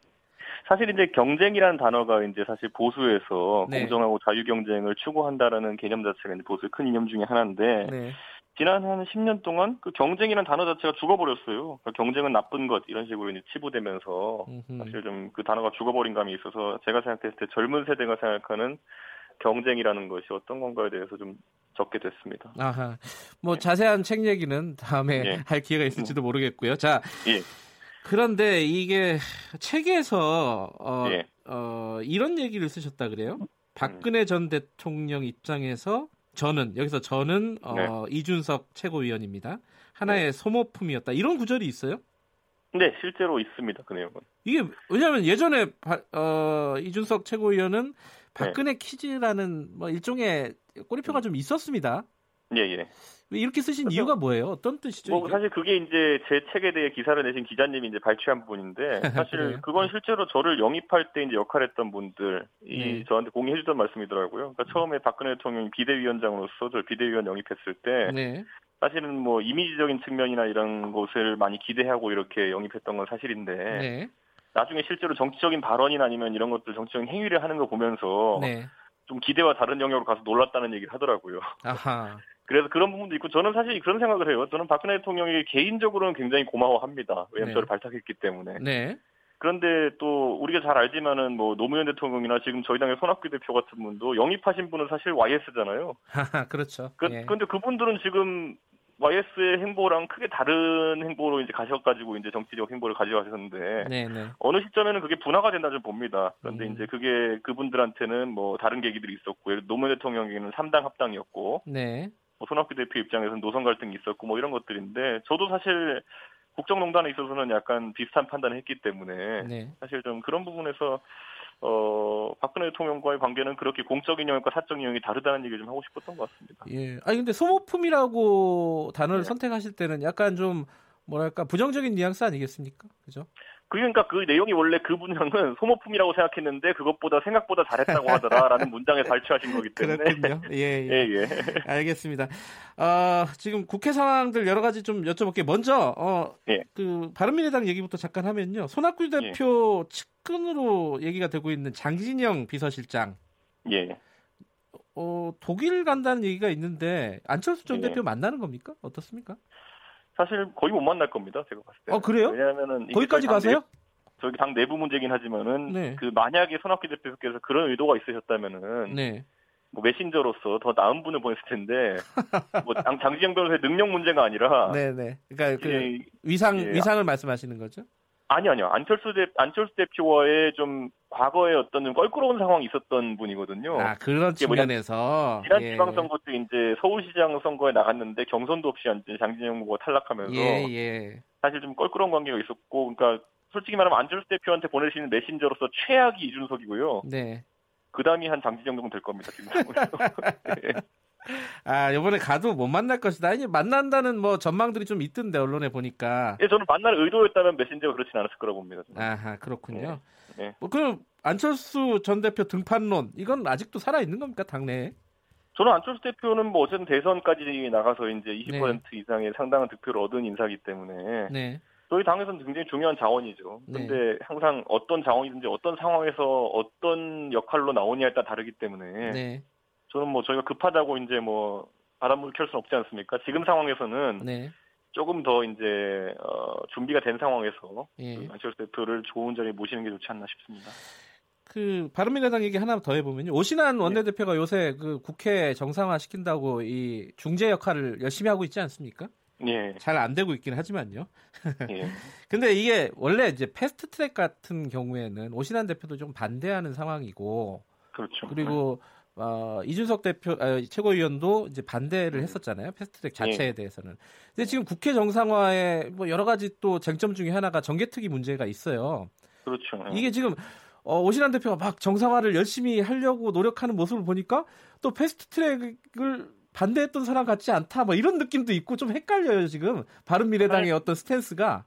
사실 이제 경쟁이라는 단어가 이제 사실 보수에서 네. 공정하고 자유 경쟁을 추구한다라는 개념 자체가 이제 보수의 큰 이념 중에 하나인데 네. 지난 한 10년 동안 그 경쟁이라는 단어 자체가 죽어버렸어요. 그러니까 경쟁은 나쁜 것 이런 식으로 이제 치부되면서 사실 좀 그 단어가 죽어버린 감이 있어서 제가 생각했을 때 젊은 세대가 생각하는 경쟁이라는 것이 어떤 건가에 대해서 좀 적게 됐습니다. 아하. 뭐 네. 자세한 책 얘기는 다음에 예. 할 기회가 있을지도 모르겠고요. 자. 예. 그런데 이게 책에서 어, 예. 어, 이런 얘기를 쓰셨다 그래요? 박근혜 전 대통령 입장에서 저는 여기서 저는 어, 네. 이준석 최고위원입니다. 하나의 네. 소모품이었다. 이런 구절이 있어요? 네, 실제로 있습니다. 그 내용은. 이게 왜냐하면 예전에 바, 어, 이준석 최고위원은 박근혜 네. 퀴즈라는 뭐 일종의 꼬리표가 음. 좀 있었습니다. 예, 예. 이렇게 쓰신 이유가 뭐예요? 어떤 뜻이죠? 뭐 사실 그게 이제 제 책에 대해 기사를 내신 기자님이 이제 발췌한 부분인데 사실 그건 실제로 저를 영입할 때 이제 역할했던 분들이 네. 저한테 공유해주던 말씀이더라고요. 그러니까 처음에 박근혜 대통령이 비대위원장으로서 저 비대위원 영입했을 때 네. 사실은 뭐 이미지적인 측면이나 이런 것을 많이 기대하고 이렇게 영입했던 건 사실인데 네. 나중에 실제로 정치적인 발언이나 아니면 이런 것들 정치적인 행위를 하는 거 보면서 네. 좀 기대와 다른 영역으로 가서 놀랐다는 얘기를 하더라고요. 아하. 그래서 그런 부분도 있고 저는 사실 그런 생각을 해요. 저는 박근혜 대통령이 개인적으로는 굉장히 고마워합니다. 왜냐하면 네. 저를 발탁했기 때문에. 네. 그런데 또 우리가 잘 알지만은 뭐 노무현 대통령이나 지금 저희 당의 손학규 대표 같은 분도 영입하신 분은 사실 YS잖아요. 그렇죠. 그, 예. 근데 그분들은 지금 YS의 행보랑 크게 다른 행보로 이제 가셔가지고 이제 정치적 행보를 가져가셨는데 네네. 네. 어느 시점에는 그게 분화가 된다 좀 봅니다. 그런데 음. 이제 그게 그분들한테는 뭐 다른 계기들이 있었고 노무현 대통령에게는 3당 합당이었고 네. 뭐 손학규 대표 입장에서는 노선 갈등이 있었고 뭐 이런 것들인데 저도 사실 국정농단에 있어서는 약간 비슷한 판단을 했기 때문에 네. 사실 좀 그런 부분에서 어, 박근혜 대통령과의 관계는 그렇게 공적인 영역과 사적 영역이 다르다는 얘기를 좀 하고 싶었던 것 같습니다. 예. 아니, 근데 소모품이라고 단어를 네. 선택하실 때는 약간 좀 뭐랄까 부정적인 뉘앙스 아니겠습니까? 그죠? 그러니까 그 내용이 원래 그 문장은 소모품이라고 생각했는데 그것보다 생각보다 잘했다고 하더라라는 문장에 발췌하신 거기 때문에. 그렇군요. 예, 예. 예, 예. 알겠습니다. 어, 지금 국회 상황들 여러 가지 좀 여쭤볼게요. 먼저 어, 예. 그 바른미래당 얘기부터 잠깐 하면요. 손학규 예. 대표 예. 측근으로 얘기가 되고 있는 장진영 비서실장. 예. 어, 독일 간다는 얘기가 있는데 안철수 전 예. 대표 만나는 겁니까? 어떻습니까? 사실 거의 못 만날 겁니다. 제가 봤을 때. 어 그래요? 왜냐하면은 거기까지 가세요? 저기 당 내부 문제긴 하지만은 네. 그 만약에 손학규 대표께서 그런 의도가 있으셨다면은 네. 뭐 메신저로서 더 나은 분을 보냈을 텐데 뭐 장, 장지영 변호사의 능력 문제가 아니라 네네 그러니까 그 예, 위상 예, 위상을 말씀하시는 거죠? 아니 아니요 안철수 대 안철수 대표와의 좀 과거에 어떤 좀 껄끄러운 상황이 있었던 분이거든요. 아 그런 측면에서 지난 예. 지방선거 때 이제 서울시장 선거에 나갔는데 경선도 없이 이제 장진영 후보가 탈락하면서 예, 예. 사실 좀 껄끄러운 관계가 있었고, 그러니까 솔직히 말하면 안철수 대표한테 보내시는 메신저로서 최악이 이준석이고요. 네. 그 다음이 한 장진영 정도 될 겁니다 지금. 네. 아, 이번에 가도 못 만날 것이다. 아니, 만난다는 뭐 전망들이 좀 있던데, 언론에 보니까. 예, 저는 만날 의도였다면 메신저가 그렇진 않았을 거라고 봅니다. 저는. 아하, 그렇군요. 네. 뭐, 그럼 안철수 전 대표 등판론, 이건 아직도 살아 있는 겁니까, 당내에? 저는 안철수 대표는 뭐 어쨌든 대선까지 나가서 이제 20% 네. 이상의 상당한 득표를 얻은 인사기 때문에 네. 저희 당에서는 굉장히 중요한 자원이죠. 근데 네. 항상 어떤 자원이든지 어떤 상황에서 어떤 역할로 나오냐에 따라 다르기 때문에 네. 저는 뭐 저희가 급하다고 이제 뭐 바람을 켤 수는 없지 않습니까? 지금 상황에서는 네. 조금 더 이제 어, 준비가 된 상황에서 예. 그 안철수 대표를 좋은 자리에 모시는 게 좋지 않나 싶습니다. 그 바른미래당 얘기 하나 더 해보면요. 오신환 네. 원내대표가 요새 그 국회 정상화 시킨다고 이 중재 역할을 열심히 하고 있지 않습니까? 예. 잘 안 되고 있긴 하지만요. 예. 근데 이게 원래 이제 패스트 트랙 같은 경우에는 오신환 대표도 좀 반대하는 상황이고. 그렇죠. 그리고 어, 이준석 대표 아, 최고위원도 이제 반대를 음. 했었잖아요. 패스트트랙 자체에 예. 대해서는. 근데 지금 국회 정상화에 뭐 여러 가지 또 쟁점 중에 하나가 정개특위 문제가 있어요. 그렇죠. 예. 이게 지금 어, 오신환 대표가 막 정상화를 열심히 하려고 노력하는 모습을 보니까 또 패스트트랙을 반대했던 사람 같지 않다. 뭐 이런 느낌도 있고 좀 헷갈려요 지금 바른 미래당의 어떤 스탠스가.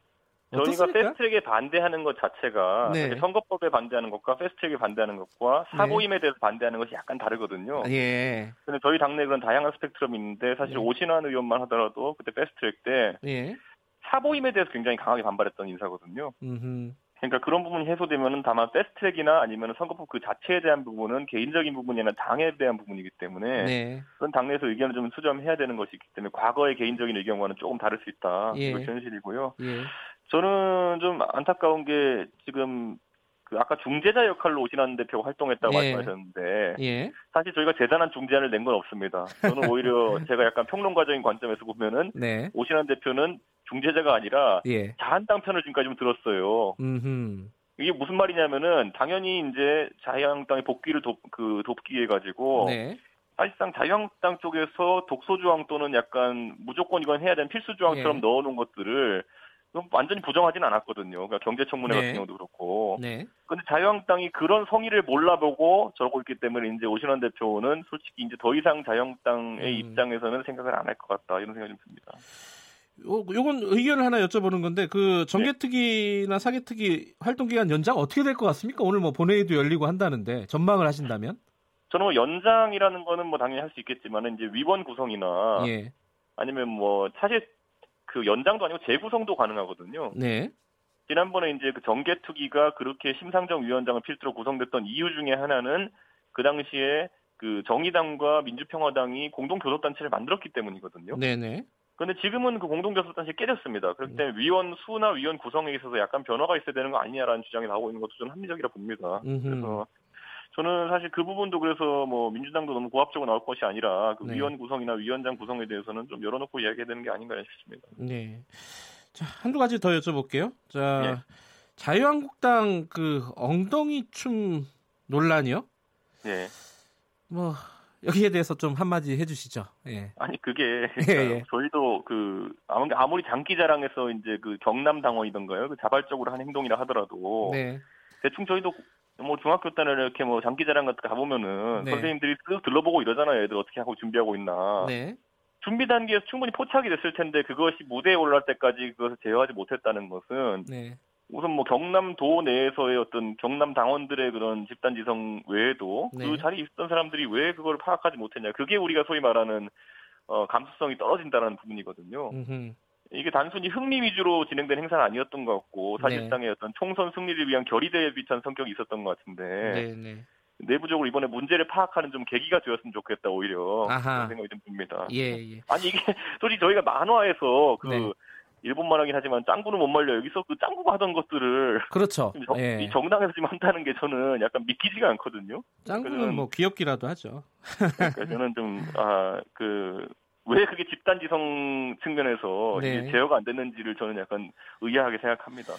저희가 패스트트랙에 반대하는 것 자체가 네. 선거법에 반대하는 것과 패스트트랙에 반대하는 것과 사보임에 네. 대해서 반대하는 것이 약간 다르거든요. 예. 근데 저희 당내 그런 다양한 스펙트럼이 있는데 사실 예. 오신환 의원만 하더라도 그때 패스트트랙 때 예. 사보임에 대해서 굉장히 강하게 반발했던 인사거든요. 음흠. 그러니까 그런 부분이 해소되면은 다만 패스트트랙이나 아니면 선거법 그 자체에 대한 부분은 개인적인 부분이나 당에 대한 부분이기 때문에 네. 그건 당내에서 의견을 좀 수렴해야 되는 것이기 때문에 과거의 개인적인 의견과는 조금 다를 수 있다. 예. 이것 현실이고요. 예. 저는 좀 안타까운 게 지금 그 아까 중재자 역할로 오신환 대표가 활동했다고 예. 말씀하셨는데 예. 사실 저희가 대단한 중재안을 낸 건 없습니다. 저는 오히려 제가 약간 평론가적인 관점에서 보면은 네. 오신환 대표는 중재자가 아니라 예. 자한당 편을 지금까지 좀 들었어요. 음흠. 이게 무슨 말이냐면은 당연히 이제 자유한국당의 복귀를 돕, 그 돕기 위해 가지고 네. 사실상 자유한국당 쪽에서 독소 조항 또는 약간 무조건 이건 해야 되는 필수 조항처럼 예. 넣어놓은 것들을 완전히 부정하지는 않았거든요. 그러니까 경제청문회 네. 같은 경우도 그렇고. 네. 근데 자유한국당이 그런 성의를 몰라보고 저러고 있기 때문에 이제 오신환 대표는 솔직히 이제 더 이상 자유한국당의 음. 입장에서는 생각을 안 할 것 같다 이런 생각이 좀 듭니다. 요, 요건 의견을 하나 여쭤보는 건데 그 정개특위나 네. 사개특위 활동 기간 연장 어떻게 될 것 같습니까? 오늘 뭐 본회의도 열리고 한다는데 전망을 하신다면? 저는 뭐 연장이라는 거는 뭐 당연히 할 수 있겠지만 이제 위원 구성이나 예. 아니면 뭐 사실 그 연장도 아니고 재구성도 가능하거든요. 네. 지난번에 이제 그 정개특위가 그렇게 심상정 위원장을 필두로 구성됐던 이유 중에 하나는 그 당시에 그 정의당과 민주평화당이 공동 교섭단체를 만들었기 때문이거든요. 네네. 그런데 지금은 그 공동 교섭단체 깨졌습니다. 그렇기 때문에 위원 수나 위원 구성에 있어서 약간 변화가 있어야 되는 거 아니냐라는 주장이 나오고 있는 것도 좀 합리적이라 봅니다. 음흠. 그래서 저는 사실 그 부분도 그래서 뭐 민주당도 너무 고압적으로 나올 것이 아니라 그 네. 위원 구성이나 위원장 구성에 대해서는 좀 열어놓고 이야기해야 되는 게 아닌가 싶습니다. 네. 자, 한두 가지 더 여쭤볼게요. 자, 네. 자유한국당 그 엉덩이 춤 논란이요? 네. 뭐 여기에 대해서 좀 한마디 해주시죠. 예. 아니 그게 예, 예. 저희도 그 아무리 장기자랑해서 이제 그 경남 당원이던가요, 그 자발적으로 한 행동이라 하더라도 네. 대충 저희도 뭐 중학교 때는 이렇게 뭐 장기자랑 같은 거 가보면은 네. 선생님들이 쓱 들러보고 이러잖아요. 애들 어떻게 하고 준비하고 있나. 네. 준비 단계에서 충분히 포착이 됐을 텐데 그것이 무대에 올라갈 때까지 그것을 제어하지 못했다는 것은 네. 우선 뭐 경남도 내에서의 어떤 경남 당원들의 그런 집단 지성 외에도 네. 그 자리에 있었던 사람들이 왜 그걸 파악하지 못했냐. 그게 우리가 소위 말하는 어, 감수성이 떨어진다는 부분이거든요. 음흠. 이게 단순히 흥미 위주로 진행된 행사는 아니었던 것 같고 사실상의 네. 어떤 총선 승리를 위한 결의대에 비찬 성격이 있었던 것 같은데 네, 네. 내부적으로 이번에 문제를 파악하는 좀 계기가 되었으면 좋겠다 오히려 아하. 그런 생각이 좀 듭니다. 예, 예. 아니 이게 솔직히 저희가 만화에서 그 네. 일본 만화긴 하지만 짱구는 못 말려 여기서 그 짱구가 하던 것들을 그렇죠. 정, 예. 이 정당에서 지금 한다는 게 저는 약간 믿기지가 않거든요. 짱구는 뭐 귀엽기라도 하죠. 그러니까 저는 좀 아 그 왜 그게 집단지성 측면에서 네. 제어가 안 됐는지를 저는 약간 의아하게 생각합니다.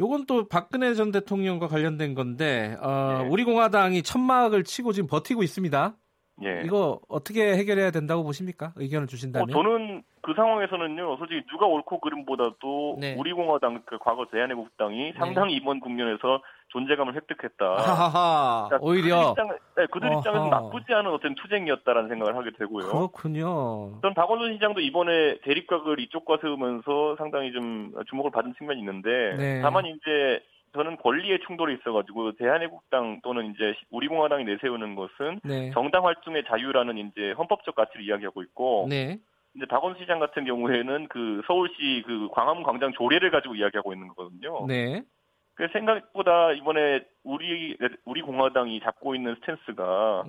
요건 또 박근혜 전 대통령과 관련된 건데 어, 네. 우리 공화당이 천막을 치고 지금 버티고 있습니다. 예. 이거 어떻게 해결해야 된다고 보십니까? 의견을 주신다면? 어, 저는 그 상황에서는요, 솔직히 누가 옳고 그름보다도 네. 우리 공화당 그 과거 대한애국당이 네. 상당히 이번 국면에서 존재감을 획득했다. 하하하, 그러니까 오히려 그 입장, 네, 그들 입장에서 나쁘지 않은 어떤 투쟁이었다라는 생각을 하게 되고요. 그렇군요. 전 박원순 시장도 이번에 대립각을 이쪽과 세우면서 상당히 좀 주목을 받은 측면이 있는데, 네. 다만 이제 저는 권리의 충돌이 있어가지고 대한애국당 또는 이제 우리공화당이 내세우는 것은 네. 정당 활동의 자유라는 이제 헌법적 가치를 이야기하고 있고 네. 이제 박원순 시장 같은 경우에는 그 서울시 그 광화문 광장 조례를 가지고 이야기하고 있는 거거든요. 네. 그 생각보다 이번에 우리 우리 공화당이 잡고 있는 stance가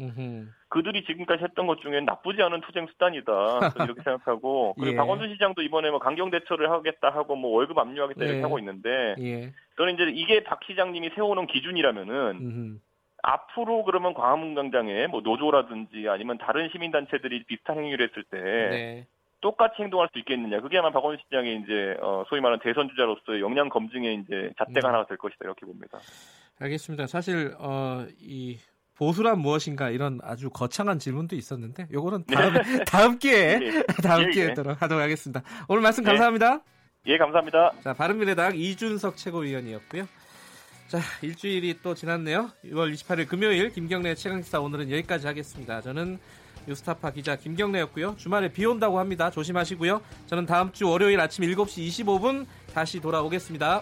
그들이 지금까지 했던 것 중에 나쁘지 않은 투쟁 수단이다 이렇게 생각하고 그리고 예. 박원순 시장도 이번에 뭐 강경 대처를 하겠다 하고 뭐 월급 압류하겠다 이렇게 예. 하고 있는데 예. 저는 이제 이게 박 시장님이 세워놓은 기준이라면은 음흠. 앞으로 그러면 광화문 광장에 뭐 노조라든지 아니면 다른 시민 단체들이 비슷한 행위를 했을 때 네. 똑같이 행동할 수 있겠느냐. 그게 아마 박원순 시장의 이제 어, 소위 말하는 대선 주자로서의 역량 검증의 이제 잣대가 음. 하나가 될 것이다 이렇게 봅니다. 알겠습니다. 사실 어, 이 보수란 무엇인가 이런 아주 거창한 질문도 있었는데 요거는 네. 다음 네. 다음 기회에 예. 다음 예, 기회에 예. 하도록 하겠습니다. 오늘 말씀 예. 감사합니다. 예, 감사합니다. 자, 바른미래당 이준석 최고위원이었고요. 자, 일주일이 또 지났네요. 6월 28일 금요일 김경래 최강시사 오늘은 여기까지 하겠습니다. 저는 뉴스타파 기자 김경래였고요. 주말에 비 온다고 합니다. 조심하시고요. 저는 다음 주 월요일 아침 7시 25분 다시 돌아오겠습니다.